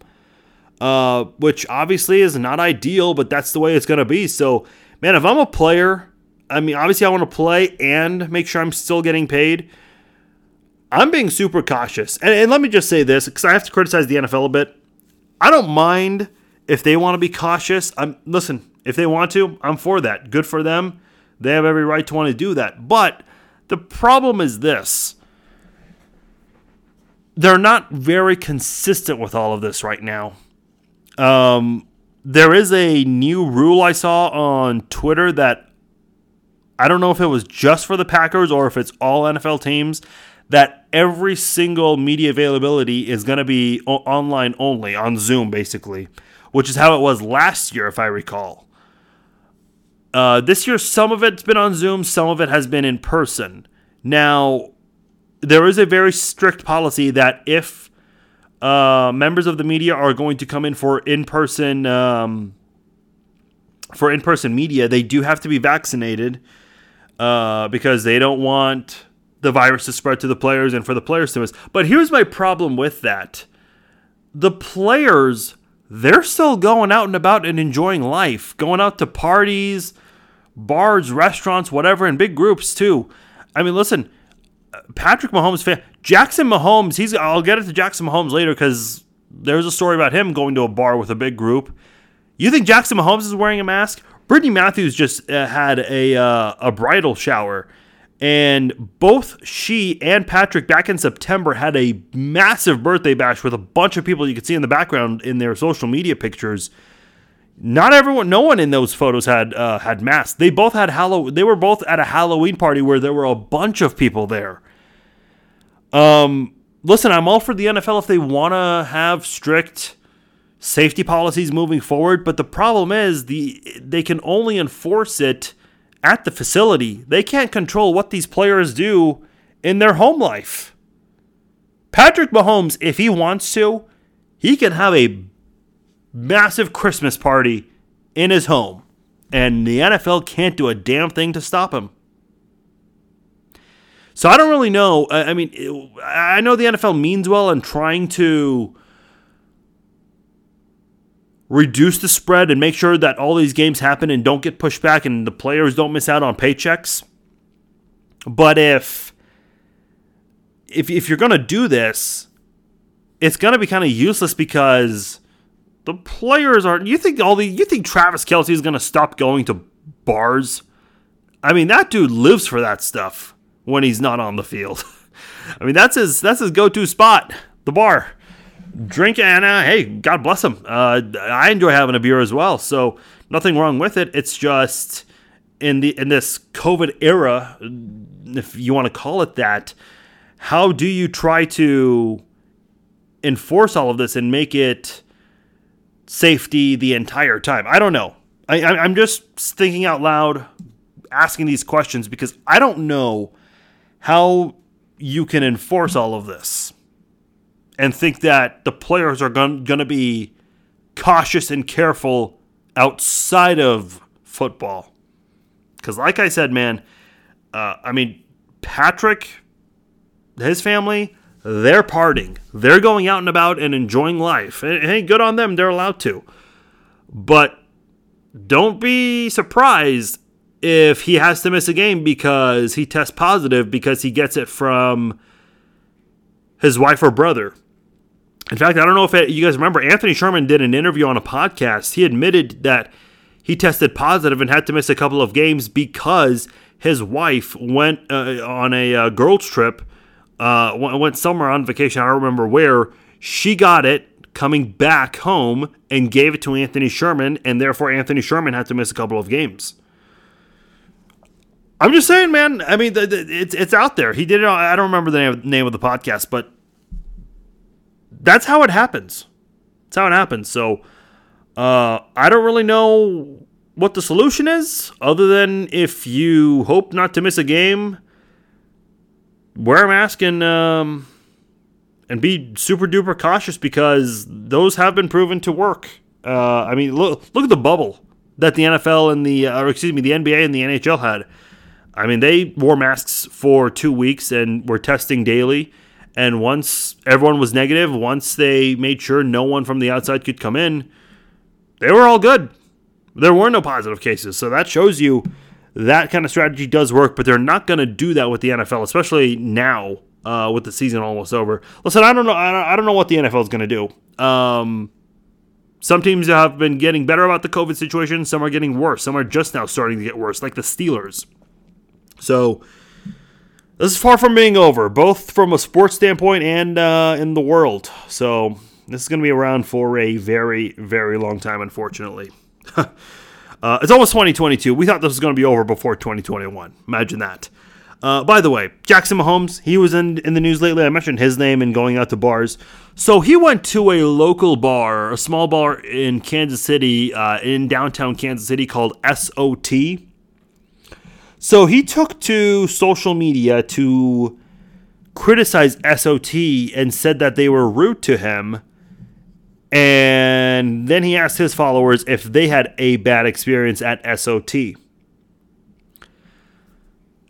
Speaker 1: uh, which obviously is not ideal, but that's the way it's going to be. So, man, if I'm a player, I mean, obviously I want to play and make sure I'm still getting paid. I'm being super cautious. And, and let me just say this because I have to criticize the NFL a bit. I don't mind if they want to be cautious. I'm listen, if they want to, I'm for that. Good for them. They have every right to want to do that. But The problem is this they're not very consistent with all of this right now. Um, there is a new rule I saw on Twitter that I don't know if it was just for the Packers or if it's all NFL teams that every single media availability is going to be o- online only on Zoom, basically, which is how it was last year, if I recall. Uh, this year, some of it's been on Zoom, some of it has been in person. Now, there is a very strict policy that if uh, members of the media are going to come in for in-person um, for in-person media, they do have to be vaccinated uh, because they don't want the virus to spread to the players and for the players to miss. But here's my problem with that: the players they're still going out and about and enjoying life, going out to parties, bars, restaurants, whatever, in big groups too. I mean, listen, Patrick Mahomes fan, Jackson Mahomes. He's. I'll get it to Jackson Mahomes later because there's a story about him going to a bar with a big group. You think Jackson Mahomes is wearing a mask? Brittany Matthews just uh, had a uh, a bridal shower, and both she and Patrick back in September had a massive birthday bash with a bunch of people you could see in the background in their social media pictures. Not everyone, no one in those photos had uh, had masks. They both had Halloween. They were both at a Halloween party where there were a bunch of people there. Um, listen, I'm all for the NFL if they want to have strict safety policies moving forward, but the problem is the they can only enforce it at the facility. They can't control what these players do in their home life. Patrick Mahomes, if he wants to, he can have a massive Christmas party in his home, and the NFL can't do a damn thing to stop him. So I don't really know. I mean, I know the NFL means well in trying to reduce the spread and make sure that all these games happen and don't get pushed back and the players don't miss out on paychecks. But if if if you're going to do this, it's going to be kind of useless because the players aren't. you think all the you think Travis Kelce is going to stop going to bars? I mean, that dude lives for that stuff when he's not on the field. [laughs] I mean, that's his that's his go-to spot, the bar. Drink and uh, hey, God bless him. Uh, I enjoy having a beer as well, so nothing wrong with it. It's just in the in this COVID era, if you want to call it that, how do you try to enforce all of this and make it safety the entire time? I don't know. I, I'm just thinking out loud, asking these questions because I don't know how you can enforce all of this and think that the players are going to be cautious and careful outside of football. Because, like I said, man, uh, I mean, Patrick, his family, they're partying. They're going out and about and enjoying life. Hey, good on them. They're allowed to. But don't be surprised if he has to miss a game because he tests positive because he gets it from his wife or brother. In fact, I don't know if it, you guys remember, Anthony Sherman did an interview on a podcast. He admitted that he tested positive and had to miss a couple of games because his wife went uh, on a uh, girls' trip, uh, went somewhere on vacation. I don't remember where. She got it coming back home and gave it to Anthony Sherman, and therefore Anthony Sherman had to miss a couple of games. I'm just saying, man. I mean, it's it's out there. He did it. I don't remember the name, name of the podcast, but that's how it happens. That's how it happens. So uh, I don't really know what the solution is, other than if you hope not to miss a game, wear a mask and um, and be super duper cautious because those have been proven to work. Uh, I mean, look look at the bubble that the NFL and the uh, or excuse me the NBA and the NHL had. I mean, they wore masks for two weeks and were testing daily. And once everyone was negative, once they made sure no one from the outside could come in, they were all good. There were no positive cases. So that shows you that kind of strategy does work, but they're not going to do that with the NFL, especially now uh, with the season almost over. Listen, I don't know. I don't know what the NFL is going to do. Um, some teams have been getting better about the COVID situation. Some are getting worse. Some are just now starting to get worse, like the Steelers. So this is far from being over, both from a sports standpoint and uh, in the world. So this is going to be around for a very, very long time, unfortunately. [laughs] uh, it's almost 2022. We thought this was going to be over before 2021. Imagine that. Uh, by the way, Jackson Mahomes, he was in, in the news lately. I mentioned his name and going out to bars. So he went to a local bar, a small bar in Kansas City, uh, in downtown Kansas City called SOT. So he took to social media to criticize SOT and said that they were rude to him. And then he asked his followers if they had a bad experience at SOT.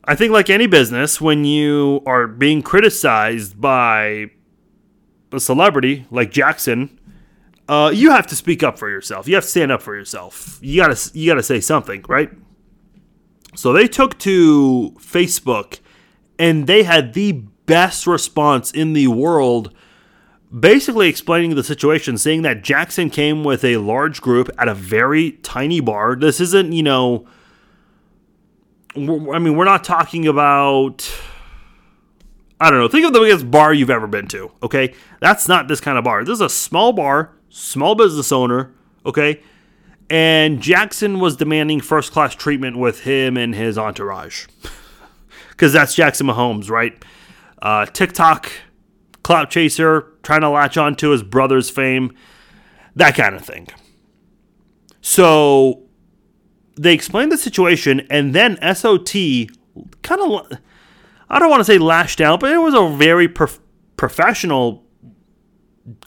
Speaker 1: I think, like any business, when you are being criticized by a celebrity like Jackson, uh, you have to speak up for yourself. You have to stand up for yourself. You gotta you gotta say something, right? So they took to Facebook, and they had the best response in the world, basically explaining the situation, saying that Jackson came with a large group at a very tiny bar. This isn't, you know I mean, we're not talking about. I don't know. Think of the biggest bar you've ever been to. Okay, that's not this kind of bar. This is a small bar, small business owner. Okay, and Jackson was demanding first class treatment with him and his entourage, [laughs] because that's Jackson Mahomes, right? Uh, TikTok clout chaser, trying to latch on to his brother's fame, that kind of thing. So they explained the situation, and then SOT kind of, I don't want to say lashed out, but it was a very prof- professional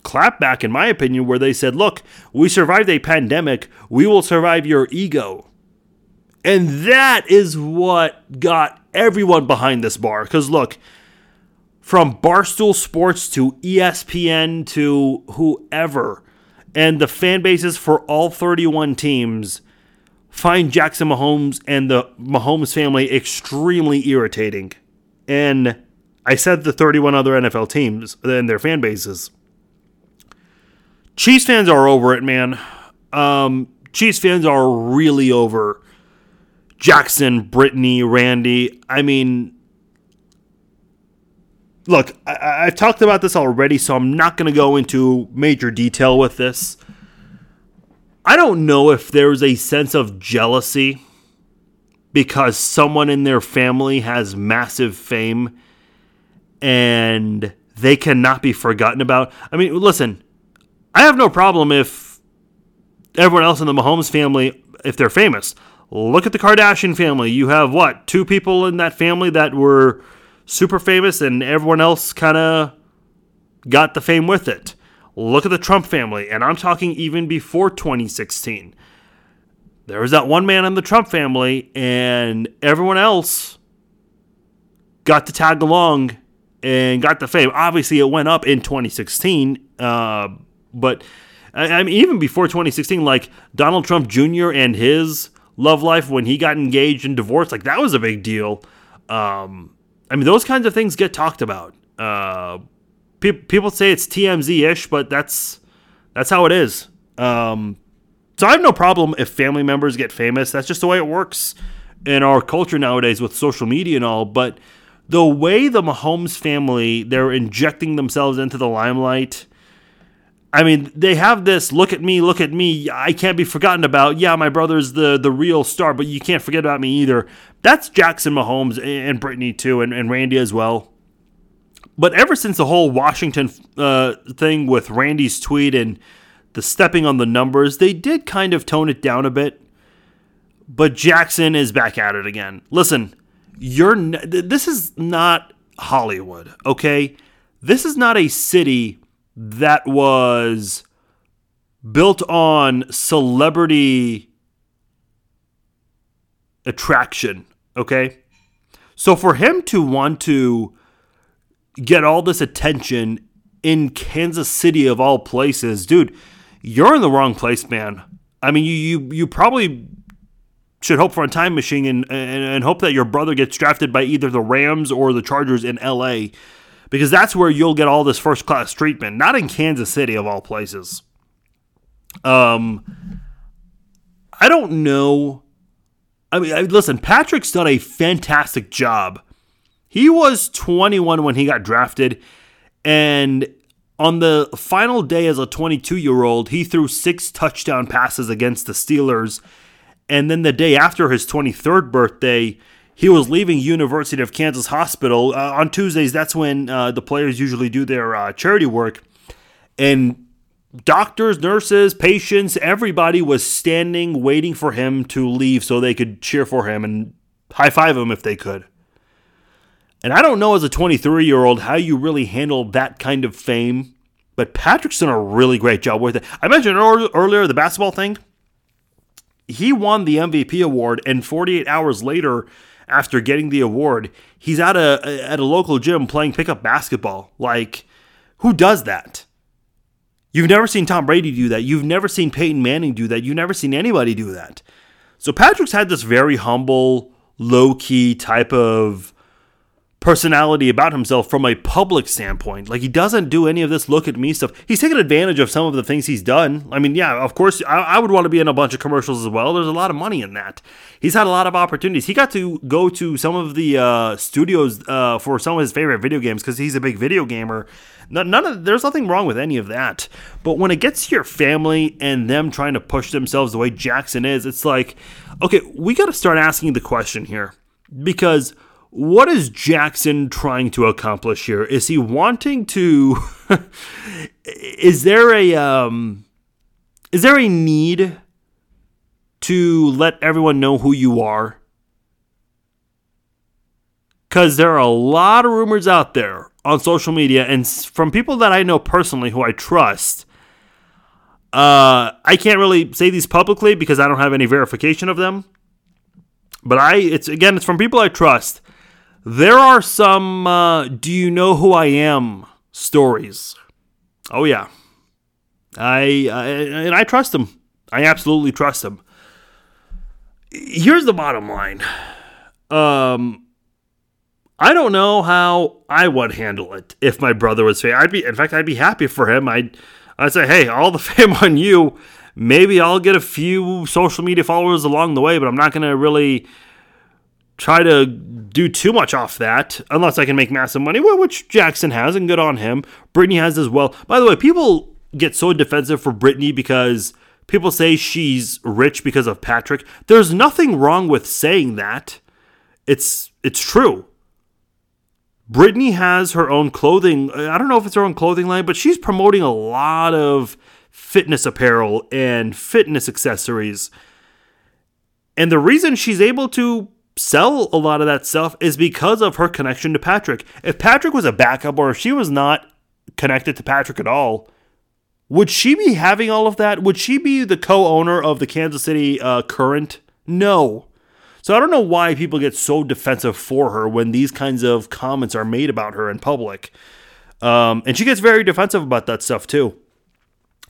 Speaker 1: clapback, in my opinion, where they said, Look, we survived a pandemic, we will survive your ego. And that is what got everyone behind this bar. Because look, from Barstool Sports to ESPN to whoever, and the fan bases for all 31 teams find Jackson Mahomes and the Mahomes family extremely irritating. And I said the 31 other NFL teams and their fan bases. Chiefs fans are over it, man. Um, Chiefs fans are really over Jackson, Brittany, Randy. I mean, look, I, have talked about this already, so I'm not going to go into major detail with this. I don't know if there's a sense of jealousy because someone in their family has massive fame and they cannot be forgotten about. I mean, listen, I have no problem if everyone else in the Mahomes family, if they're famous. Look at the Kardashian family. You have what? Two people in that family that were super famous, and everyone else kind of got the fame with it. Look at the Trump family, and I'm talking even before 2016. There was that one man in the Trump family, and everyone else got to tag along and got the fame. Obviously, it went up in 2016, uh, but I, mean, even before 2016, like Donald Trump Jr. and his love life when he got engaged and divorced, like that was a big deal. Um, I mean, those kinds of things get talked about. Uh, people say it's TMZ ish, but that's that's how it is. Um, so I have no problem if family members get famous. That's just the way it works in our culture nowadays with social media and all. But the way the Mahomes family they're injecting themselves into the limelight. I mean, they have this look at me, look at me. I can't be forgotten about. Yeah, my brother's the the real star, but you can't forget about me either. That's Jackson Mahomes and Brittany too, and, and Randy as well. But ever since the whole Washington uh, thing with Randy's tweet and the stepping on the numbers, they did kind of tone it down a bit. But Jackson is back at it again. Listen, you're n- this is not Hollywood, okay? This is not a city that was built on celebrity attraction, okay? So for him to want to get all this attention in Kansas City of all places, dude, you're in the wrong place, man. I mean, you you you probably should hope for a time machine and, and, and hope that your brother gets drafted by either the Rams or the Chargers in LA because that's where you'll get all this first class treatment, not in Kansas City of all places. Um I don't know. I mean, listen, Patrick's done a fantastic job He was 21 when he got drafted, and on the final day as a 22 year old, he threw six touchdown passes against the Steelers. And then the day after his 23rd birthday, he was leaving University of Kansas Hospital. Uh, on Tuesdays, that's when uh, the players usually do their uh, charity work. And doctors, nurses, patients, everybody was standing waiting for him to leave so they could cheer for him and high five him if they could. And I don't know as a 23 year old how you really handle that kind of fame, but Patrick's done a really great job with it. I mentioned earlier the basketball thing. He won the MVP award, and 48 hours later, after getting the award, he's at a at a local gym playing pickup basketball. Like, who does that? You've never seen Tom Brady do that. You've never seen Peyton Manning do that. You've never seen anybody do that. So Patrick's had this very humble, low key type of personality about himself from a public standpoint. Like he doesn't do any of this look at me stuff. He's taken advantage of some of the things he's done. I mean, yeah, of course, I, I, would want to be in a bunch of commercials as well. There's a lot of money in that. He's had a lot of opportunities. He got to go to some of the uh, studios uh, for some of his favorite video games because he's a big video gamer. None of there's nothing wrong with any of that. But when it gets to your family and them trying to push themselves the way Jackson is, it's like, okay, we got to start asking the question here because what is Jackson trying to accomplish here? Is he wanting to? [laughs] is there a um, is there a need to let everyone know who you are? Because there are a lot of rumors out there on social media, and from people that I know personally who I trust. Uh, I can't really say these publicly because I don't have any verification of them. But I, it's again, it's from people I trust there are some uh, do you know who I am stories. Oh yeah. I, I and I trust them. I absolutely trust them. Here's the bottom line. Um I don't know how I would handle it if my brother was famous. I'd be in fact I'd be happy for him. I'd I'd say, "Hey, all the [laughs] fame on you. Maybe I'll get a few social media followers along the way, but I'm not to really try to do too much off that unless I can make massive money, which Jackson has, and good on him. Brittany has as well. By the way, people get so defensive for Brittany because people say she's rich because of Patrick. There's nothing wrong with saying that. It's it's true. Brittany has her own clothing. I don't know if it's her own clothing line, but she's promoting a lot of fitness apparel and fitness accessories. And the reason she's able to sell a lot of that stuff is because of her connection to Patrick. If Patrick was a backup or if she was not connected to Patrick at all, would she be having all of that? Would she be the co owner of the Kansas City uh, Current? No. So I don't know why people get so defensive for her when these kinds of comments are made about her in public. Um, and she gets very defensive about that stuff too.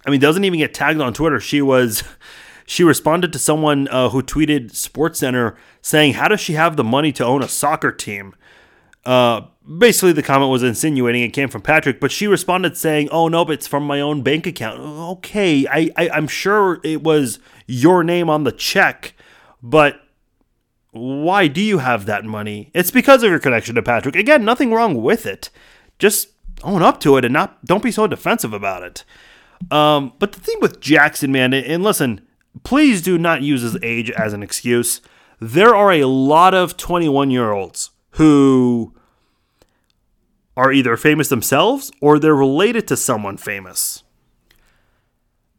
Speaker 1: I mean, doesn't even get tagged on Twitter. She was she responded to someone uh, who tweeted SportsCenter saying, "How does she have the money to own a soccer team?" Uh, basically, the comment was insinuating it came from Patrick, but she responded saying, "Oh no, but it's from my own bank account." Okay, I, I I'm sure it was your name on the check, but why do you have that money? It's because of your connection to Patrick. Again, nothing wrong with it. Just own up to it and not don't be so defensive about it. Um, but the thing with Jackson, man, and listen, please do not use his age as an excuse. There are a lot of 21 year olds who are either famous themselves or they're related to someone famous.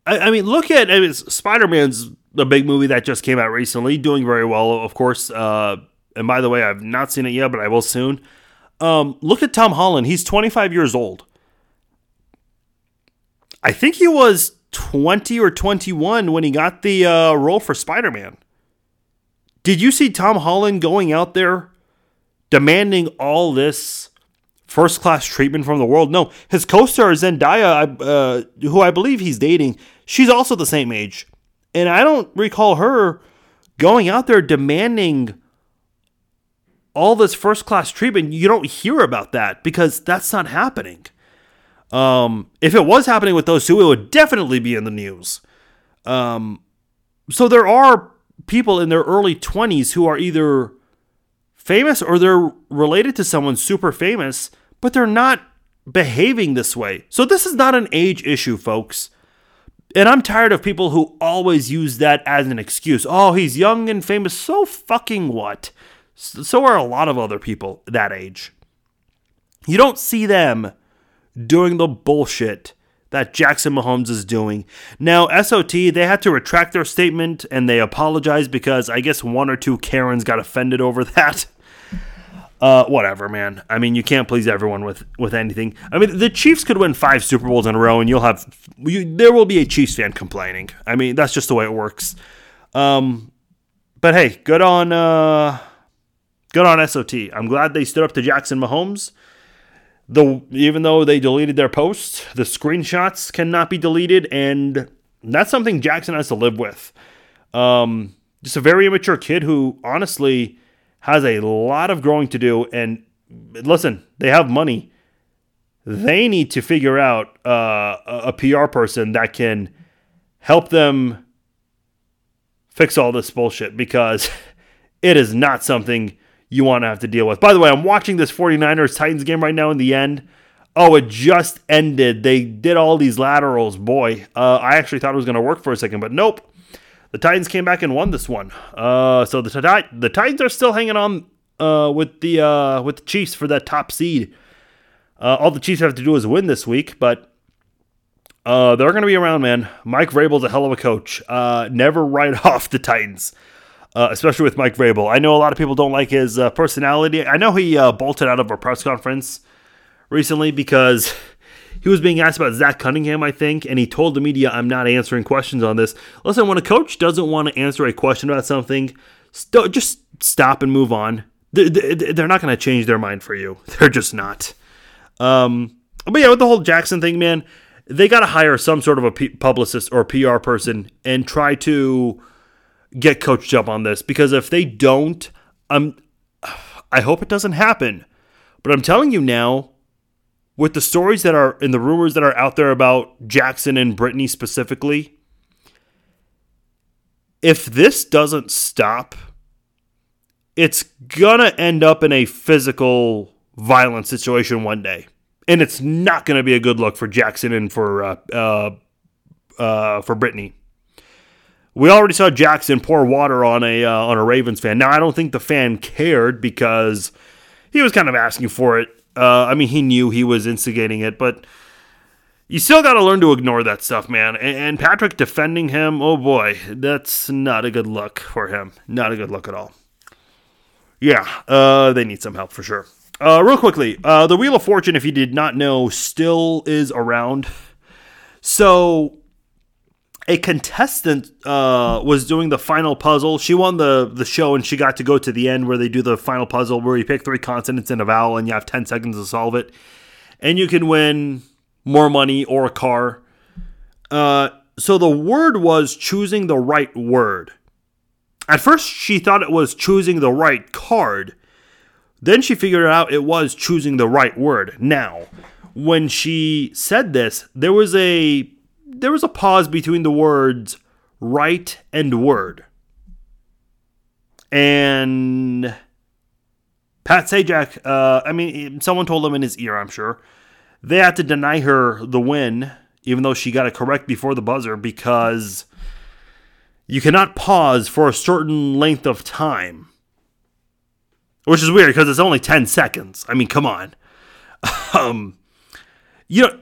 Speaker 1: I, I mean, look at I mean, Spider Man's the big movie that just came out recently, doing very well, of course. Uh, and by the way, I've not seen it yet, but I will soon. Um, look at Tom Holland. He's 25 years old. I think he was 20 or 21 when he got the uh, role for Spider Man. Did you see Tom Holland going out there demanding all this first class treatment from the world? No, his co star Zendaya, uh, who I believe he's dating, she's also the same age. And I don't recall her going out there demanding all this first class treatment. You don't hear about that because that's not happening. Um, if it was happening with those two, it would definitely be in the news. Um, so there are people in their early 20s who are either famous or they're related to someone super famous, but they're not behaving this way. So this is not an age issue, folks. And I'm tired of people who always use that as an excuse. Oh, he's young and famous. So fucking what? So are a lot of other people that age. You don't see them doing the bullshit that Jackson Mahomes is doing. Now, SOT, they had to retract their statement and they apologized because I guess one or two Karens got offended over [laughs] that. Uh, whatever, man. I mean, you can't please everyone with with anything. I mean, the Chiefs could win five Super Bowls in a row, and you'll have you, there will be a Chiefs fan complaining. I mean, that's just the way it works. Um, but hey, good on uh, good on SOT. I'm glad they stood up to Jackson Mahomes. The even though they deleted their posts, the screenshots cannot be deleted, and that's something Jackson has to live with. Um, just a very immature kid who honestly has a lot of growing to do. And listen, they have money. They need to figure out uh, a PR person that can help them fix all this bullshit because [laughs] it is not something you want to have to deal with. By the way, I'm watching this 49ers Titans game right now in the end. Oh, it just ended. They did all these laterals. Boy, uh, I actually thought it was going to work for a second, but nope the Titans came back and won this one. Uh, so the the Titans are still hanging on uh, with the uh, with the Chiefs for that top seed. Uh, all the Chiefs have to do is win this week, but uh, they're going to be around, man. Mike Vrabel's a hell of a coach. Never [laughs] write off the Titans, Uh, especially with Mike Vrabel. I know a lot of people don't like his uh, personality. I know he uh, bolted out of a press conference recently because he was being asked about Zach Cunningham, I think, and he told the media, I'm not answering questions on this. Listen, when a coach doesn't want to answer a question about something, st- just stop and move on. They're not going to change their mind for you. [laughs] They're just not. Um, but yeah, with the whole Jackson thing, man, they got to hire some sort of a publicist or PR person and try to get coached up on this because if they don't, I'm, I hope it doesn't happen. But I'm telling you now, with the stories that are and the rumors that are out there about Jackson and Brittany specifically, if this doesn't stop, it's gonna end up in a physical violent situation one day, and it's not gonna be a good look for Jackson and for uh, uh, uh, for Brittany. We already saw Jackson pour water on a uh, on a Ravens fan. Now I don't think the fan cared because he was kind of asking for it uh, I mean, he knew he was instigating it, but you still got to learn to ignore that stuff, man. And, and, Patrick defending him, oh boy, that's not a good look for him. Not a good look at all. Yeah, uh, they need some help for sure. Uh, real quickly, uh, the Wheel of Fortune, if you did not know, still is around. So a contestant uh, was doing the final puzzle. She won the the show, and she got to go to the end where they do the final puzzle, where you pick three consonants and a vowel, and you have ten seconds to solve it, and you can win more money or a car. Uh, so the word was choosing the right word. At first, she thought it was choosing the right card. Then she figured out it was choosing the right word. Now, when she said this, there was a there was a pause between the words right and word. And Pat Sajak, uh, I mean, someone told him in his ear, I'm sure. They had to deny her the win, even though she got it correct before the buzzer, because you cannot pause for a certain length of time. Which is weird because it's only 10 seconds. I mean, come on. [laughs] um, you know,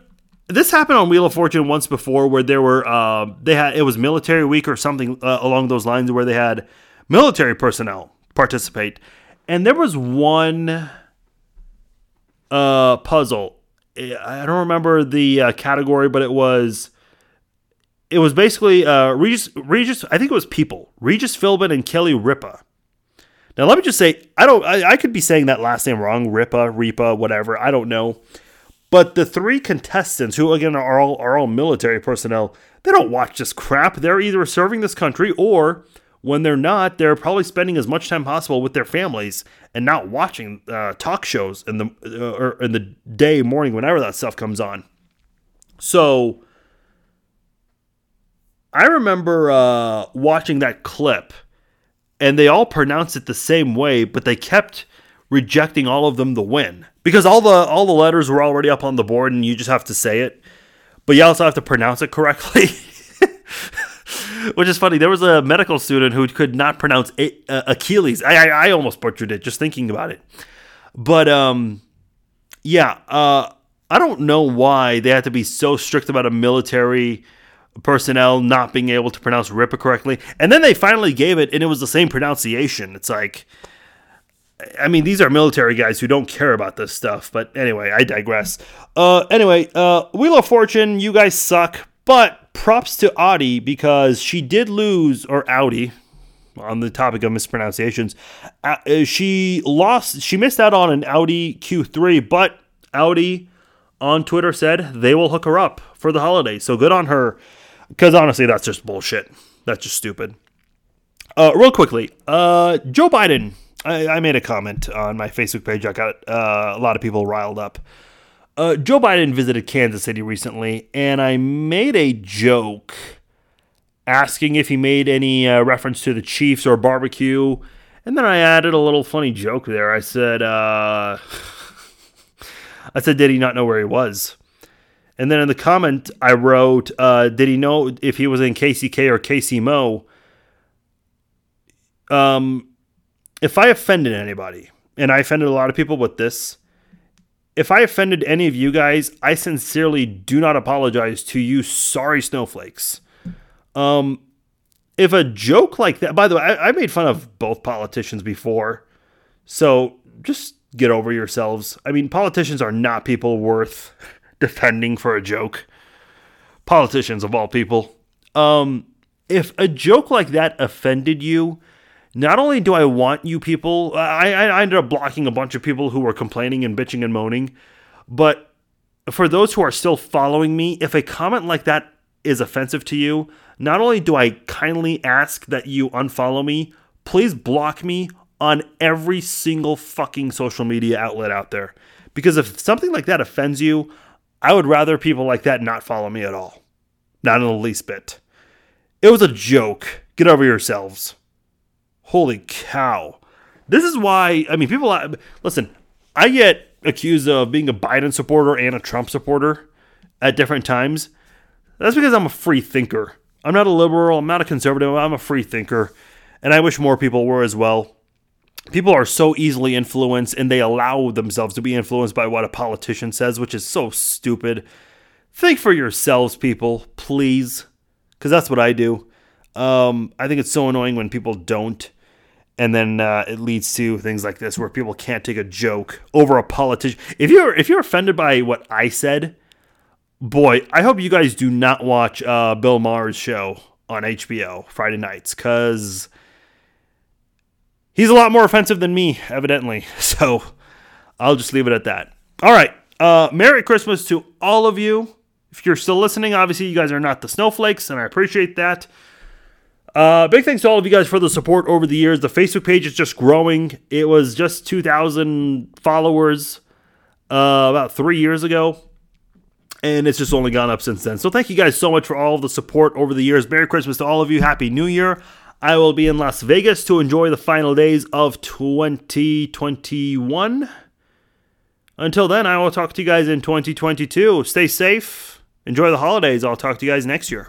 Speaker 1: this happened on Wheel of Fortune once before, where there were uh, they had it was Military Week or something uh, along those lines, where they had military personnel participate, and there was one uh, puzzle. I don't remember the uh, category, but it was it was basically uh, Regis Regis. I think it was people Regis Philbin and Kelly Ripa. Now let me just say, I don't. I, I could be saying that last name wrong. Ripa, Ripa, whatever. I don't know. But the three contestants, who again are all are all military personnel, they don't watch this crap. They're either serving this country or when they're not, they're probably spending as much time possible with their families and not watching uh, talk shows in the uh, or in the day, morning, whenever that stuff comes on. So I remember uh, watching that clip, and they all pronounced it the same way, but they kept rejecting all of them the win because all the all the letters were already up on the board and you just have to say it, but you also have to pronounce it correctly. [laughs] Which is funny. There was a medical student who could not pronounce uh, Achilles. I, I I almost butchered it just thinking about it. But um, yeah. Uh, I don't know why they had to be so strict about a military personnel not being able to pronounce Ripper correctly. And then they finally gave it, and it was the same pronunciation. It's like, I mean, these are military guys who don't care about this stuff. But anyway, I digress. Uh, anyway, uh, Wheel of Fortune, you guys suck. But props to Audi because she did lose, or Audi, on the topic of mispronunciations. Uh, she lost, she missed out on an Audi Q3, but Audi on Twitter said they will hook her up for the holiday. So good on her. Because honestly, that's just bullshit. That's just stupid. Uh, real quickly, uh, Joe Biden. I, I, made a comment on my Facebook page. I got uh, a lot of people riled up. Uh, Joe Biden visited Kansas City recently, and I made a joke asking if he made any uh, reference to the Chiefs or barbecue. And then I added a little funny joke there. I said, uh, [laughs] I said, did he not know where he was? And then in the comment, I wrote, uh, did he know if he was in KCK or KCMO? Um, if I offended anybody, and I offended a lot of people with this, if I offended any of you guys, I sincerely do not apologize to you, sorry snowflakes. Um, if a joke like that, by the way, I, I made fun of both politicians before, so just get over yourselves. I mean, politicians are not people worth [laughs] defending for a joke. Politicians of all people. Um, if a joke like that offended you, not only do I want you people, I, I ended up blocking a bunch of people who were complaining and bitching and moaning, but for those who are still following me, if a comment like that is offensive to you, not only do I kindly ask that you unfollow me, please block me on every single fucking social media outlet out there. Because if something like that offends you, I would rather people like that not follow me at all. Not in the least bit. It was a joke. Get over yourselves. Holy cow. This is why, I mean, people, listen, I get accused of being a Biden supporter and a Trump supporter at different times. That's because I'm a free thinker. I'm not a liberal, I'm not a conservative, I'm a free thinker. And I wish more people were as well people are so easily influenced and they allow themselves to be influenced by what a politician says, which is so stupid. Think for yourselves, people, please, because that's what I do. Um, I think it's so annoying when people don't, and then uh, it leads to things like this where people can't take a joke over a politician. If you're if you're offended by what I said, boy, I hope you guys do not watch uh, Bill Maher's show on HBO Friday nights, because he's a lot more offensive than me, evidently. [laughs] So I'll just leave it at that. All right. Uh, Merry Christmas to all of you. If you're still listening, obviously you guys are not the snowflakes, and I appreciate that. Uh, big thanks to all of you guys for the support over the years. The Facebook page is just growing. It was just 2,000 followers uh, about three years ago, and it's just only gone up since then. So thank you guys so much for all of the support over the years. Merry Christmas to all of you. Happy New Year. I will be in Las Vegas to enjoy the final days of 2021. Until then, I will talk to you guys in 2022. Stay safe. Enjoy the holidays. I'll talk to you guys next year.